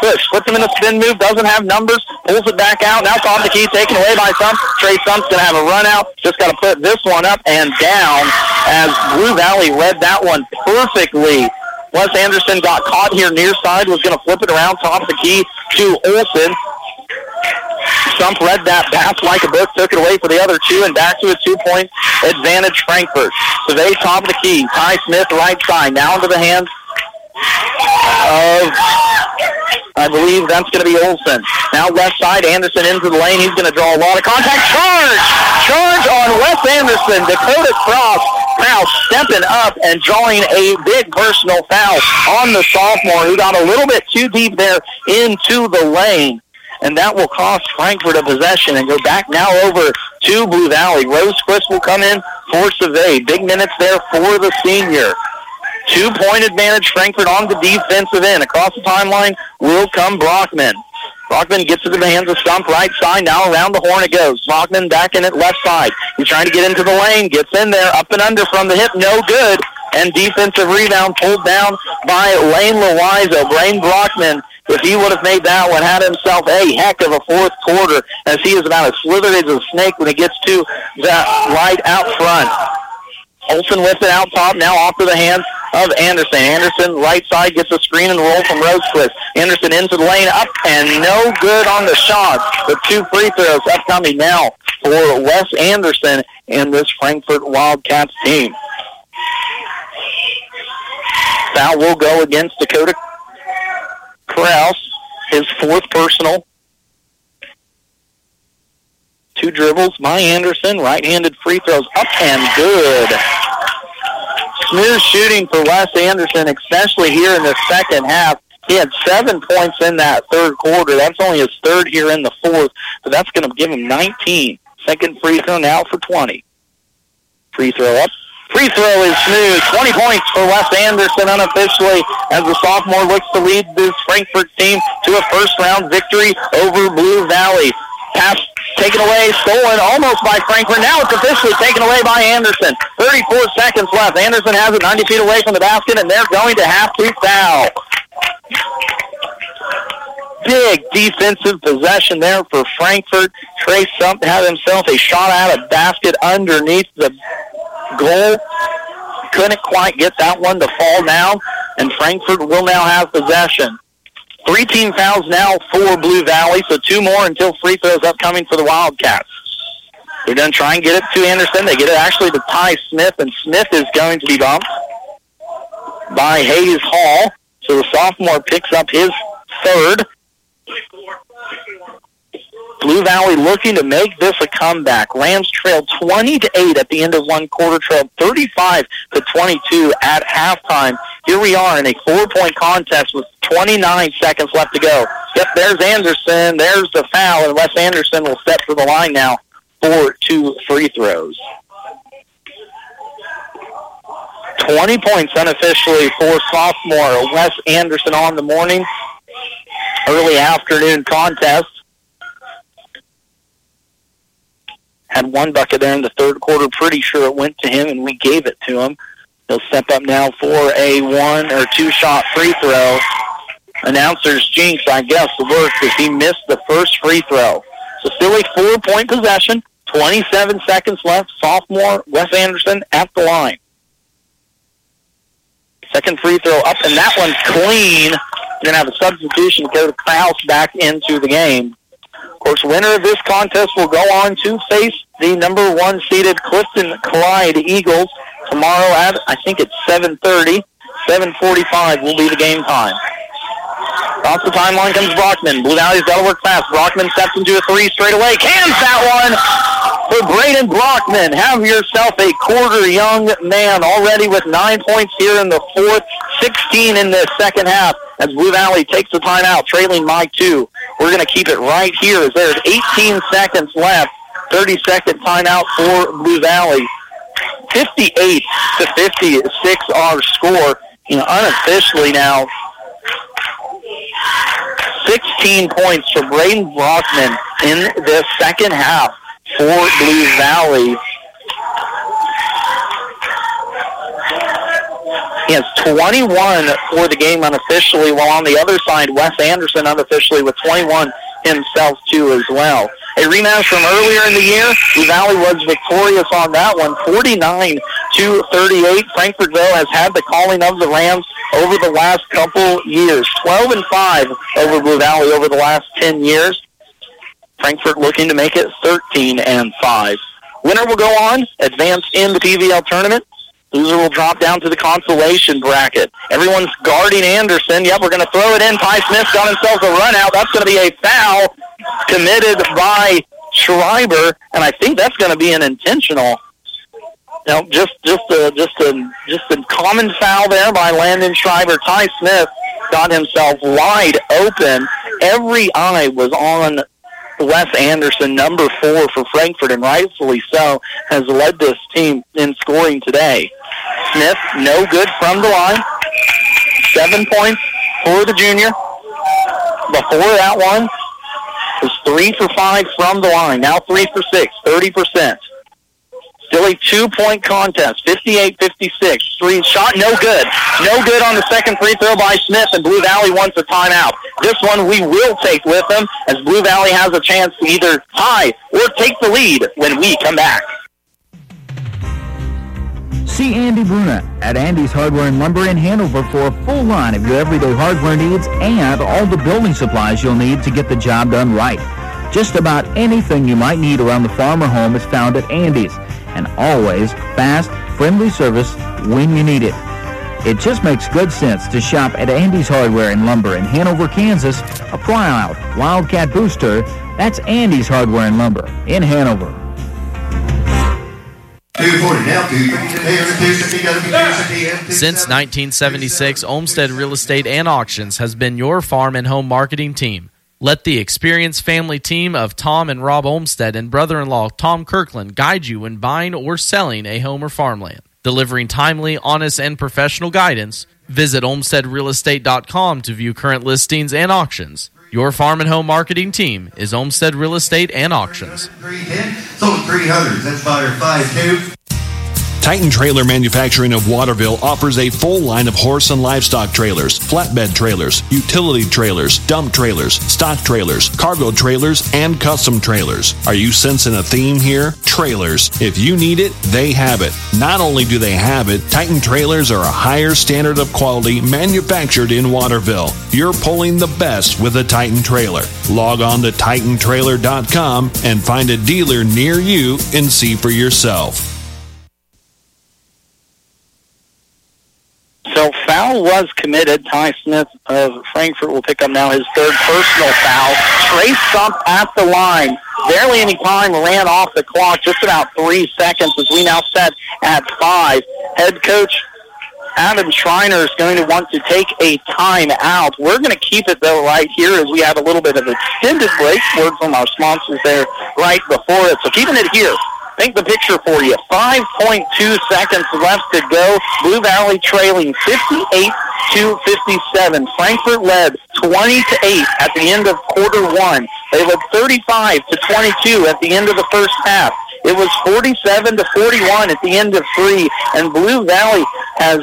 push, puts him in a spin move, doesn't have numbers, pulls it back out. Now top of the key taken away by Sump. Trey Sump's going to have a run out. Just got to put this one up and down as Blue Valley read that one perfectly. Wes Anderson got caught here near side, was going to flip it around top of the key to Olson. Sump read that pass like a book, took it away for the other two, and back to a two-point advantage Frankfurt. So they top of the key. Ty Smith right side. Now into the hands of, I believe that's going to be Olson. Now left side, Anderson into the lane. He's going to draw a lot of contact. Charge! Charge on Wes Anderson. Dakota Cross Kraus stepping up and drawing a big personal foul on the sophomore who got a little bit too deep there into the lane. And that will cost Frankfort a possession and go back now over to Blue Valley. Rosequist will come in for Survey. Big minutes there for the senior. Two-point advantage, Frankfort on the defensive end. Across the timeline will come Brockman. Brockman gets it to the hands of Sump, right side. Now around the horn it goes. Brockman back in it, left side. He's trying to get into the lane. Gets in there, up and under from the hip. No good. And defensive rebound pulled down by Lane Loizo. Blaine Brockman, if he would have made that one, had himself a heck of a fourth quarter as he is about as slithered as a snake when he gets to that right out front. Olson with it out top, now off to the hands of Anderson. Anderson, right side, gets a screen and roll from Rosequist. Anderson into the lane, up and no good on the shot. The two free throws upcoming now for Wes Anderson and this Frankfort Wildcats team. Foul will go against Dakota Kraus, his fourth personal. Two dribbles by Anderson, right-handed free throws up and good. Smooth shooting for Wes Anderson, especially here in the second half. He had seven points in that third quarter. That's only his third here in the fourth, but that's going to give him 19. Second free throw now for 20. Free throw up. Free throw is smooth. 20 points for Wes Anderson unofficially as the sophomore looks to lead this Frankfort team to a first round victory over Blue Valley. Pass taken away, stolen almost by Frankfort. Now it's officially taken away by Anderson. 34 seconds left. Anderson has it 90 feet away from the basket, and they're going to have to foul. Big defensive possession there for Frankfort. Trey Sump had himself a shot out of basket underneath the goal. Couldn't quite get that one to fall down, and Frankfort will now have possession. Three team fouls now for Blue Valley, so two more until free throws upcoming for the Wildcats. They're going to try and get it to Anderson. They get it actually to Ty Smith, and Smith is going to be bumped by Hayes Hall. So the sophomore picks up his third. Blue Valley looking to make this a comeback. Rams trailed 20 to 8 at the end of one quarter, trailed 35 to 22 at halftime. Here we are in a four-point contest with 29 seconds left to go. Yep, there's Anderson. There's the foul, and Wes Anderson will step to the line now for two free throws. 20 points unofficially for sophomore Wes Anderson on the morning. Early afternoon contest. Had one bucket there in the third quarter. Pretty sure it went to him, and we gave it to him. He'll step up now for a one or two shot free throw. Announcer's jinx, I guess, the work because he missed the first free throw. So still a four point possession. 27 seconds left. Sophomore Wes Anderson at the line. Second free throw up, and that one's clean. Going to have a substitution go Kraus back into the game. Of course, winner of this contest will go on to face the number one seeded Clifton Clyde Eagles tomorrow at, I think it's 7.30. 7.45 will be the game time. Across the timeline comes Brockman. Blue Valley's got to work fast. Brockman steps into a three straight away. Cans that one for Braden Brockman. Have yourself a quarter young man already with nine points here in the fourth, 16 in the second half as Blue Valley takes the timeout, trailing by two. We're going to keep it right here as there's 18 seconds left. 30 second timeout for Blue Valley. 58 to 56 our score. You know, unofficially now, 16 points for Braden Brockman in the second half for Blue Valley. He has 21 for the game unofficially, while on the other side, Wes Anderson unofficially with 21 himself too as well. A rematch from earlier in the year, Blue Valley was victorious on that one, 49 to 38. Frankfortville has had the calling of the Rams over the last couple years, 12 and 5 over Blue Valley over the last 10 years. Frankfort looking to make it 13 and 5. Winner will go on, advance in the TVL tournament. Loser will drop down to the consolation bracket. Everyone's guarding Anderson. Yep, we're going to throw it in. Ty Smith got himself a run out. That's going to be a foul committed by Schreiber, and I think that's going to be an intentional Now, just just a just a just a common foul there by Landon Schreiber. Ty Smith got himself wide open. Every eye was on Wes Anderson, number four for Frankfort, and rightfully so, has led this team in scoring today. Smith, no good from the line. Seven points for the junior. Before that one was three for five from the line. Now three for six, 30%. Still a two-point contest, 58-56. Three shot, no good. No good on the second free throw by Smith, and Blue Valley wants a timeout. This one we will take with them, as Blue Valley has a chance to either tie or take the lead when we come back. See Andy Bruna at Andy's Hardware and Lumber in Hanover for a full line of your everyday hardware needs and all the building supplies you'll need to get the job done right. Just about anything you might need around the farm or home is found at Andy's, and always fast, friendly service when you need it. It just makes good sense to shop at Andy's Hardware and Lumber in Hanover, Kansas, a proud Wildcat booster. That's Andy's Hardware and Lumber in Hanover. Since 1976, Olmsted Real Estate and Auctions has been your farm and home marketing team. Let the experienced family team of Tom and Rob Olmsted and brother in law Tom Kirkland guide you when buying or selling a home or farmland. Delivering timely, honest, and professional guidance, visit olmstedrealestate.com to view current listings and auctions. Your farm and home marketing team is Olmsted Real Estate and Auctions. Sold 300. That's buyer 5 2. Titan Trailer Manufacturing of Waterville offers a full line of horse and livestock trailers, flatbed trailers, utility trailers, dump trailers, stock trailers, cargo trailers, and custom trailers. Are you sensing a theme here? Trailers. If you need it, they have it. Not only do they have it, Titan Trailers are a higher standard of quality manufactured in Waterville. You're pulling the best with a Titan trailer. Log on to TitanTrailer.com and find a dealer near you and see for yourself. So foul was committed. Ty Smith of Frankfort will pick up now his third personal foul. Trace Sump at the line. Barely any time ran off the clock. Just about three seconds as we now set at five. Head coach Adam Schreiner is going to want to take a time out. We're going to keep it though right here as we have a little bit of extended break. Word from our sponsors there right before it. So keeping it here Paint the picture for you. 5.2 seconds left to go. Blue Valley trailing 58 to 57. Frankfort led 20 to 8 at the end of quarter one. They led 35 to 22 at the end of the first half. It was 47 to 41 at the end of three, and Blue Valley has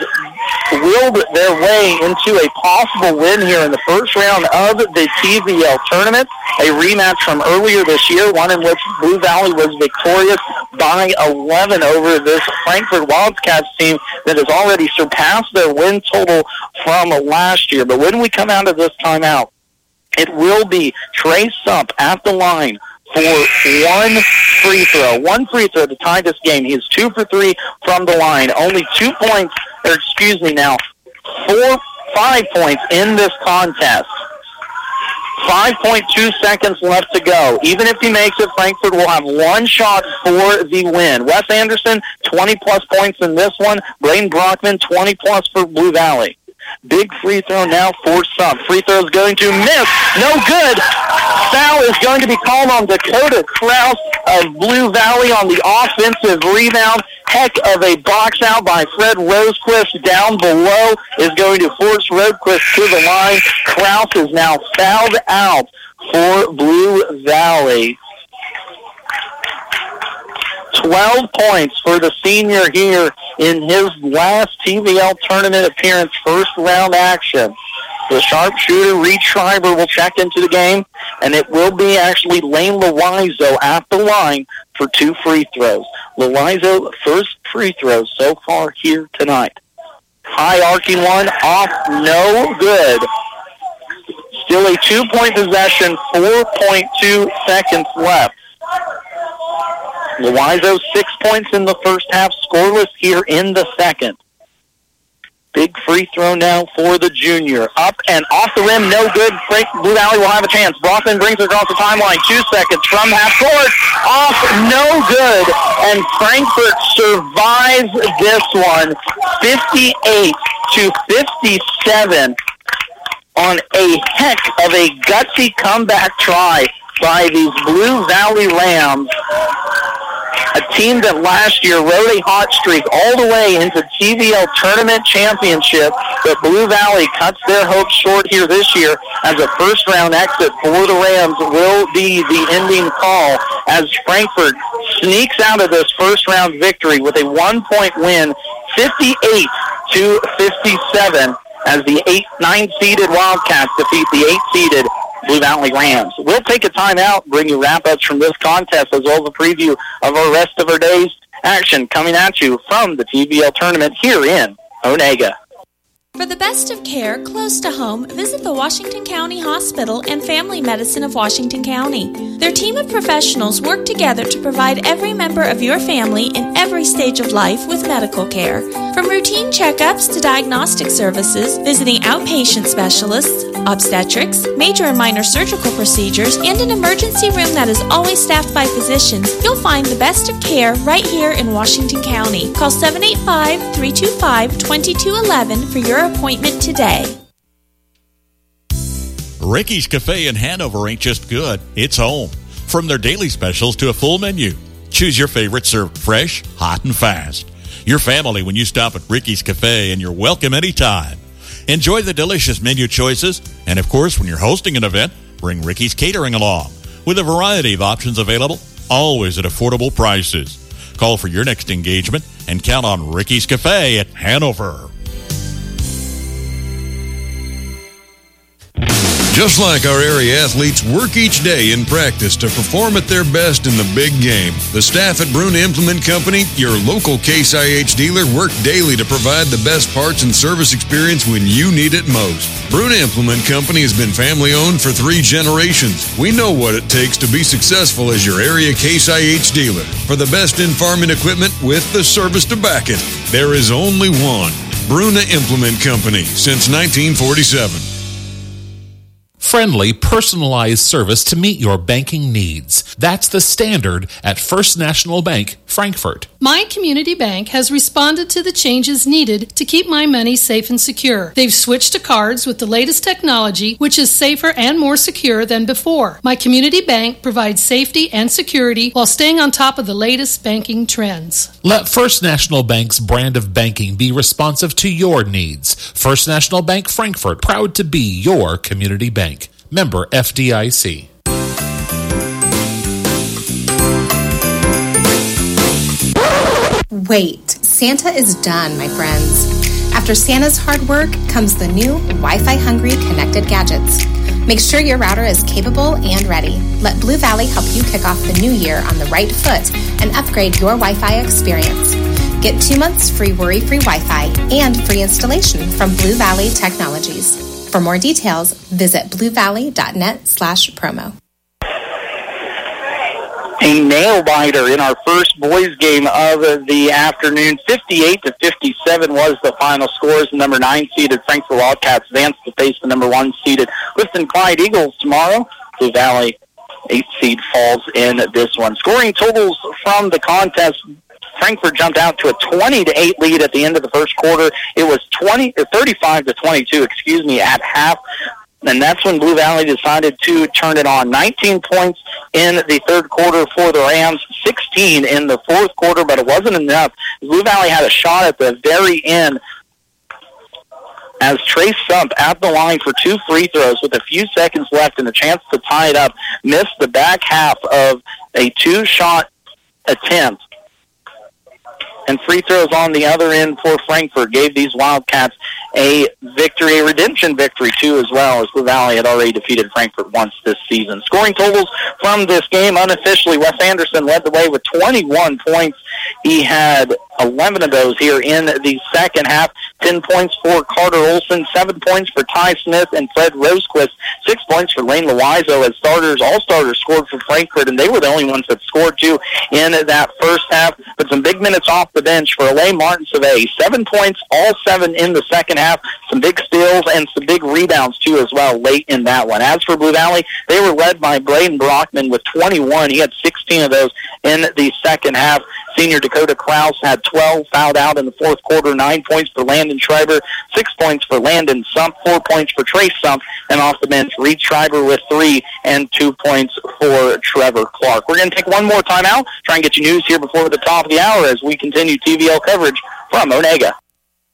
willed their way into a possible win here in the first round of the TVL tournament. A rematch from earlier this year, one in which Blue Valley was victorious by 11 over this Frankfort Wildcats team that has already surpassed their win total from last year. But when we come out of this timeout, it will be Trey Sump at the line for one free throw. One free throw to tie this game. He's two for three from the line. Only two points, or excuse me now, four, five points in this contest. 5.2 seconds left to go. Even if he makes it, Frankfort will have one shot for the win. Wes Anderson, 20 plus points in this one. Blaine Brockman, 20 plus for Blue Valley. Big free throw now for Sump. Free throw is going to miss. No good. Foul is going to be called on Dakota Kraus of Blue Valley on the offensive rebound. Heck of a box out by Fred Rosequist down below is going to force Rosequist to the line. Kraus is now fouled out for Blue Valley. 12 points for the senior here in his last TVL tournament appearance, first round action. The sharpshooter, Schreiber, will check into the game, and it will be actually Lane Loizo at the line for two free throws. Loizo, first free throw so far here tonight. High arcing one, off, no good. Still a two-point possession, 4.2 seconds left. Loizo, six points in the first half, scoreless here in the second. Big free throw now for the junior. Up and off the rim, no good. Blue Valley will have a chance. Brockman brings it across the timeline. Two seconds from half court. Off, no good. And Frankfort survives this one, 58 to 57 on a heck of a gutsy comeback try by these Blue Valley Lambs a team that last year rode a hot streak all the way into TVL Tournament Championship, but Blue Valley cuts their hopes short here this year as a first-round exit for the Rams will be the ending call as Frankfort sneaks out of this first-round victory with a one-point win, 58 to 57 as the eight, nine-seeded Wildcats defeat the eight-seeded Blue Valley Rams. We'll take a timeout, bring you wrap-ups from this contest as well as a preview of our rest of our day's action coming at you from the TVL tournament here in Onaga. For the best of care close to home, visit the Washington County Hospital and Family Medicine of Washington County. Their team of professionals work together to provide every member of your family in every stage of life with medical care. From routine checkups to diagnostic services, visiting outpatient specialists, obstetrics, major and minor surgical procedures, and an emergency room that is always staffed by physicians, you'll find the best of care right here in Washington County. Call 785 325 2211 for your appointment today. Ricky's Cafe in Hanover ain't just good, it's home. From their daily specials to a full menu, choose your favorite served fresh, hot, and fast. Your family when you stop at Ricky's Cafe, and you're welcome anytime. Enjoy the delicious menu choices, and of course, when you're hosting an event, bring Ricky's Catering along. With a variety of options available, always at affordable prices. Call for your next engagement and count on Ricky's Cafe at Hanover. Just like our area athletes work each day in practice to perform at their best in the big game, the staff at Bruna Implement Company, your local Case IH dealer, work daily to provide the best parts and service experience when you need it most. Bruna Implement Company has been family owned for three generations. We know what it takes to be successful as your area Case IH dealer. For the best in farming equipment with the service to back it, there is only one. Bruna Implement Company since 1947 friendly, personalized service to meet your banking needs. That's the standard at First National Bank, Frankfort. My community bank has responded to the changes needed to keep my money safe and secure. They've switched to cards with the latest technology, which is safer and more secure than before. My community bank provides safety and security while staying on top of the latest banking trends. Let First National Bank's brand of banking be responsive to your needs. First National Bank Frankfort, proud to be your community bank. Member FDIC. Wait, Santa is done, my friends. After Santa's hard work comes the new Wi Fi hungry connected gadgets. Make sure your router is capable and ready. Let Blue Valley help you kick off the new year on the right foot and upgrade your Wi Fi experience. Get two months free worry free Wi Fi and free installation from Blue Valley Technologies. For more details, visit bluevalley.net slash promo. A nail biter in our first boys game of the afternoon. 58 to 57 was the final scores. The number nine seeded Frankfort Wildcats advance to face the number one seeded Clifton Clyde Eagles tomorrow. Blue Valley eight seed falls in this one. Scoring totals from the contest Frankfort jumped out to a 20 to 8 lead at the end of the first quarter. It was 20 35 to 22, excuse me, at half. And that's when Blue Valley decided to turn it on. 19 points in the third quarter for the Rams, 16 in the fourth quarter, but it wasn't enough. Blue Valley had a shot at the very end as Trace Sump at the line for two free throws with a few seconds left and a chance to tie it up, missed the back half of a two-shot attempt and free throws on the other end for Frankfort gave these Wildcats a victory, a redemption victory too as well as the Valley had already defeated Frankfort once this season. Scoring totals from this game unofficially, Wes Anderson led the way with 21 points. He had 11 of those here in the second half. 10 points for Carter Olson, 7 points for Ty Smith and Fred Rosequist, 6 points for Lane Loizo as starters. All starters scored for Frankfort, and they were the only ones that scored two in that first half. But some big minutes off the bench for Elaine Martin Survey. 7 points, all 7 in the second half. Some big steals and some big rebounds, too, as well, late in that one. As for Blue Valley, they were led by Braden Brockman with 21. He had 16 of those in the second half. Senior Dakota Kraus had 12, fouled out in the fourth quarter, nine points for Landon Schreiber, six points for Landon Sump, four points for Trace Sump, and off the bench, Reed Schreiber with three and two points for Trevor Clark. We're going to take one more time out, try and get you news here before the top of the hour as we continue TVL coverage from Onaga.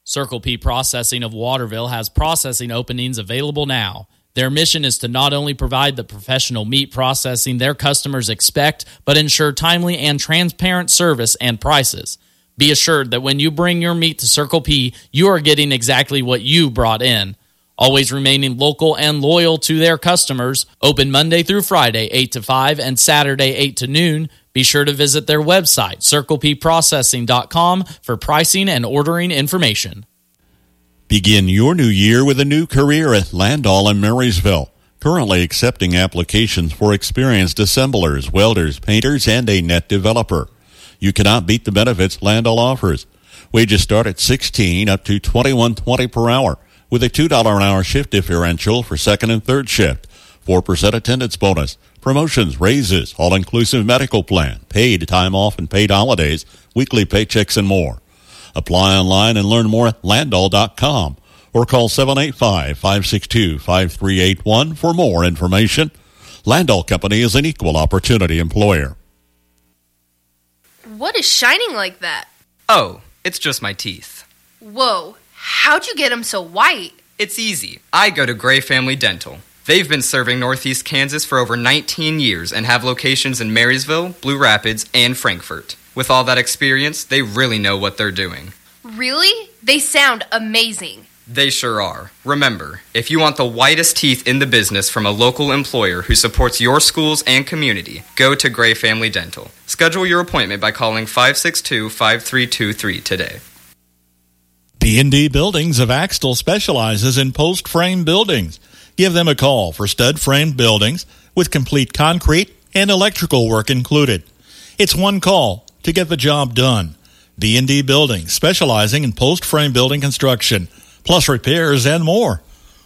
Circle P Processing of Waterville has processing openings available now. Their mission is to not only provide the professional meat processing their customers expect, but ensure timely and transparent service and prices. Be assured that when you bring your meat to Circle P, you are getting exactly what you brought in. Always remaining local and loyal to their customers. Open Monday through Friday, 8 to 5, and Saturday, 8 to noon. Be sure to visit their website, circlepprocessing.com, for pricing and ordering information. Begin your new year with a new career at Landoll in Marysville. Currently accepting applications for experienced assemblers, welders, painters, and a net developer. You cannot beat the benefits Landoll offers. Wages start at 16 up to 21.20 per hour with a $2 an hour shift differential for second and third shift. 4% attendance bonus, promotions, raises, all-inclusive medical plan, paid time off and paid holidays, weekly paychecks, and more. Apply online and learn more at landoll.com or call 785-562-5381 for more information. Landoll Company is an equal opportunity employer. What is shining like that? Oh, it's just my teeth. Whoa, how'd you get them so white? It's easy. I go to Gray Family Dental. They've been serving Northeast Kansas for over 19 years and have locations in Marysville, Blue Rapids, and Frankfort. With all that experience, they really know what they're doing. Really? They sound amazing. They sure are. Remember, if you want the whitest teeth in the business from a local employer who supports your schools and community, go to Gray Family Dental. Schedule your appointment by calling 562-5323 today. B&D Buildings of Axtell specializes in post frame buildings. Give them a call for stud frame buildings with complete concrete and electrical work included. It's one call to get the job done. B&D Buildings, specializing in post-frame building construction, plus repairs and more.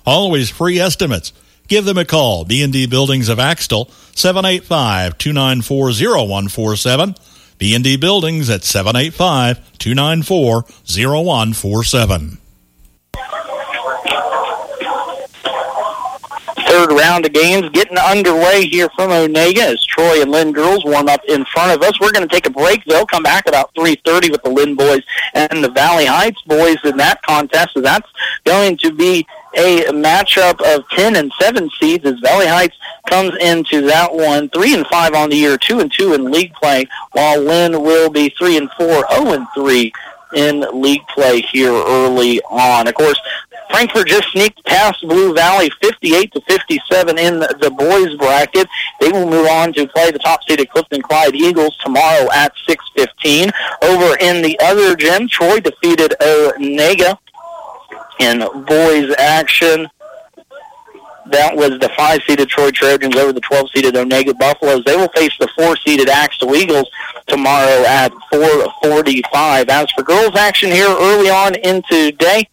Always free estimates. Give them a call. B&D Buildings of Axtell, 785-294-0147. B&D Buildings at 785-294-0147. Third round of games getting underway here from Onaga as Troy and Linn girls warm up in front of us. We're going to take a break. They'll come back about 3.30 with the Linn boys and the Valley Heights boys in that contest. So that's going to be a matchup of 10 and 7 seeds as Valley Heights comes into that one 3 and 5 on the year, 2 and 2 in league play, while Linn will be 3 and 4, 0 and 3 in league play here early on. Of course, Frankfort just sneaked past Blue Valley 58 to 57 in the boys bracket. They will move on to play the top seeded Clifton Clyde Eagles tomorrow at 6:15. Over in the other gym, Troy defeated Onaga in boys action. That was the five-seeded Troy Trojans over the 12-seeded Onaga Buffaloes. They will face the four-seeded Axtell Eagles tomorrow at 4:45. As for girls action here early on into day,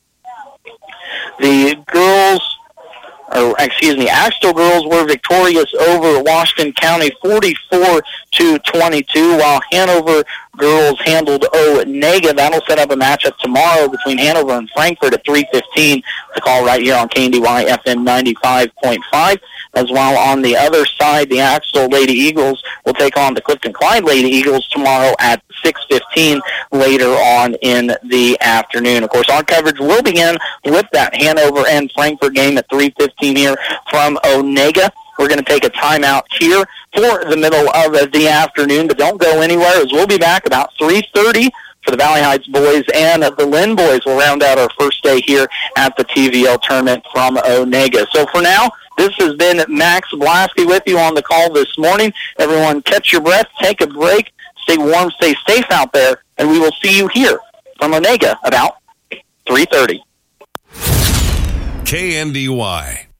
the girls, or excuse me, Axtell girls were victorious over Washington County 44 to 22, while Hanover girls handled Onaga. That'll set up a matchup tomorrow between Hanover and Frankfort at 3:15. The call right here on KNDY FM 95.5. As well on the other side, the Axtell Lady Eagles will take on the Clifton Clyde Lady Eagles tomorrow at 6:15 later on in the afternoon. Of course, our coverage will begin with that Hanover and Frankfort game at 3:15 here from Onaga. We're going to take a timeout here for the middle of the afternoon, but don't go anywhere as we'll be back about 3.30 for the Valley Heights boys and the Linn boys will round out our first day here at the TVL tournament from Onaga. So for now, this has been Max Blasky with you on the call this morning. Everyone catch your breath, take a break, stay warm, stay safe out there, and we will see you here from Onaga about 3.30. KNDY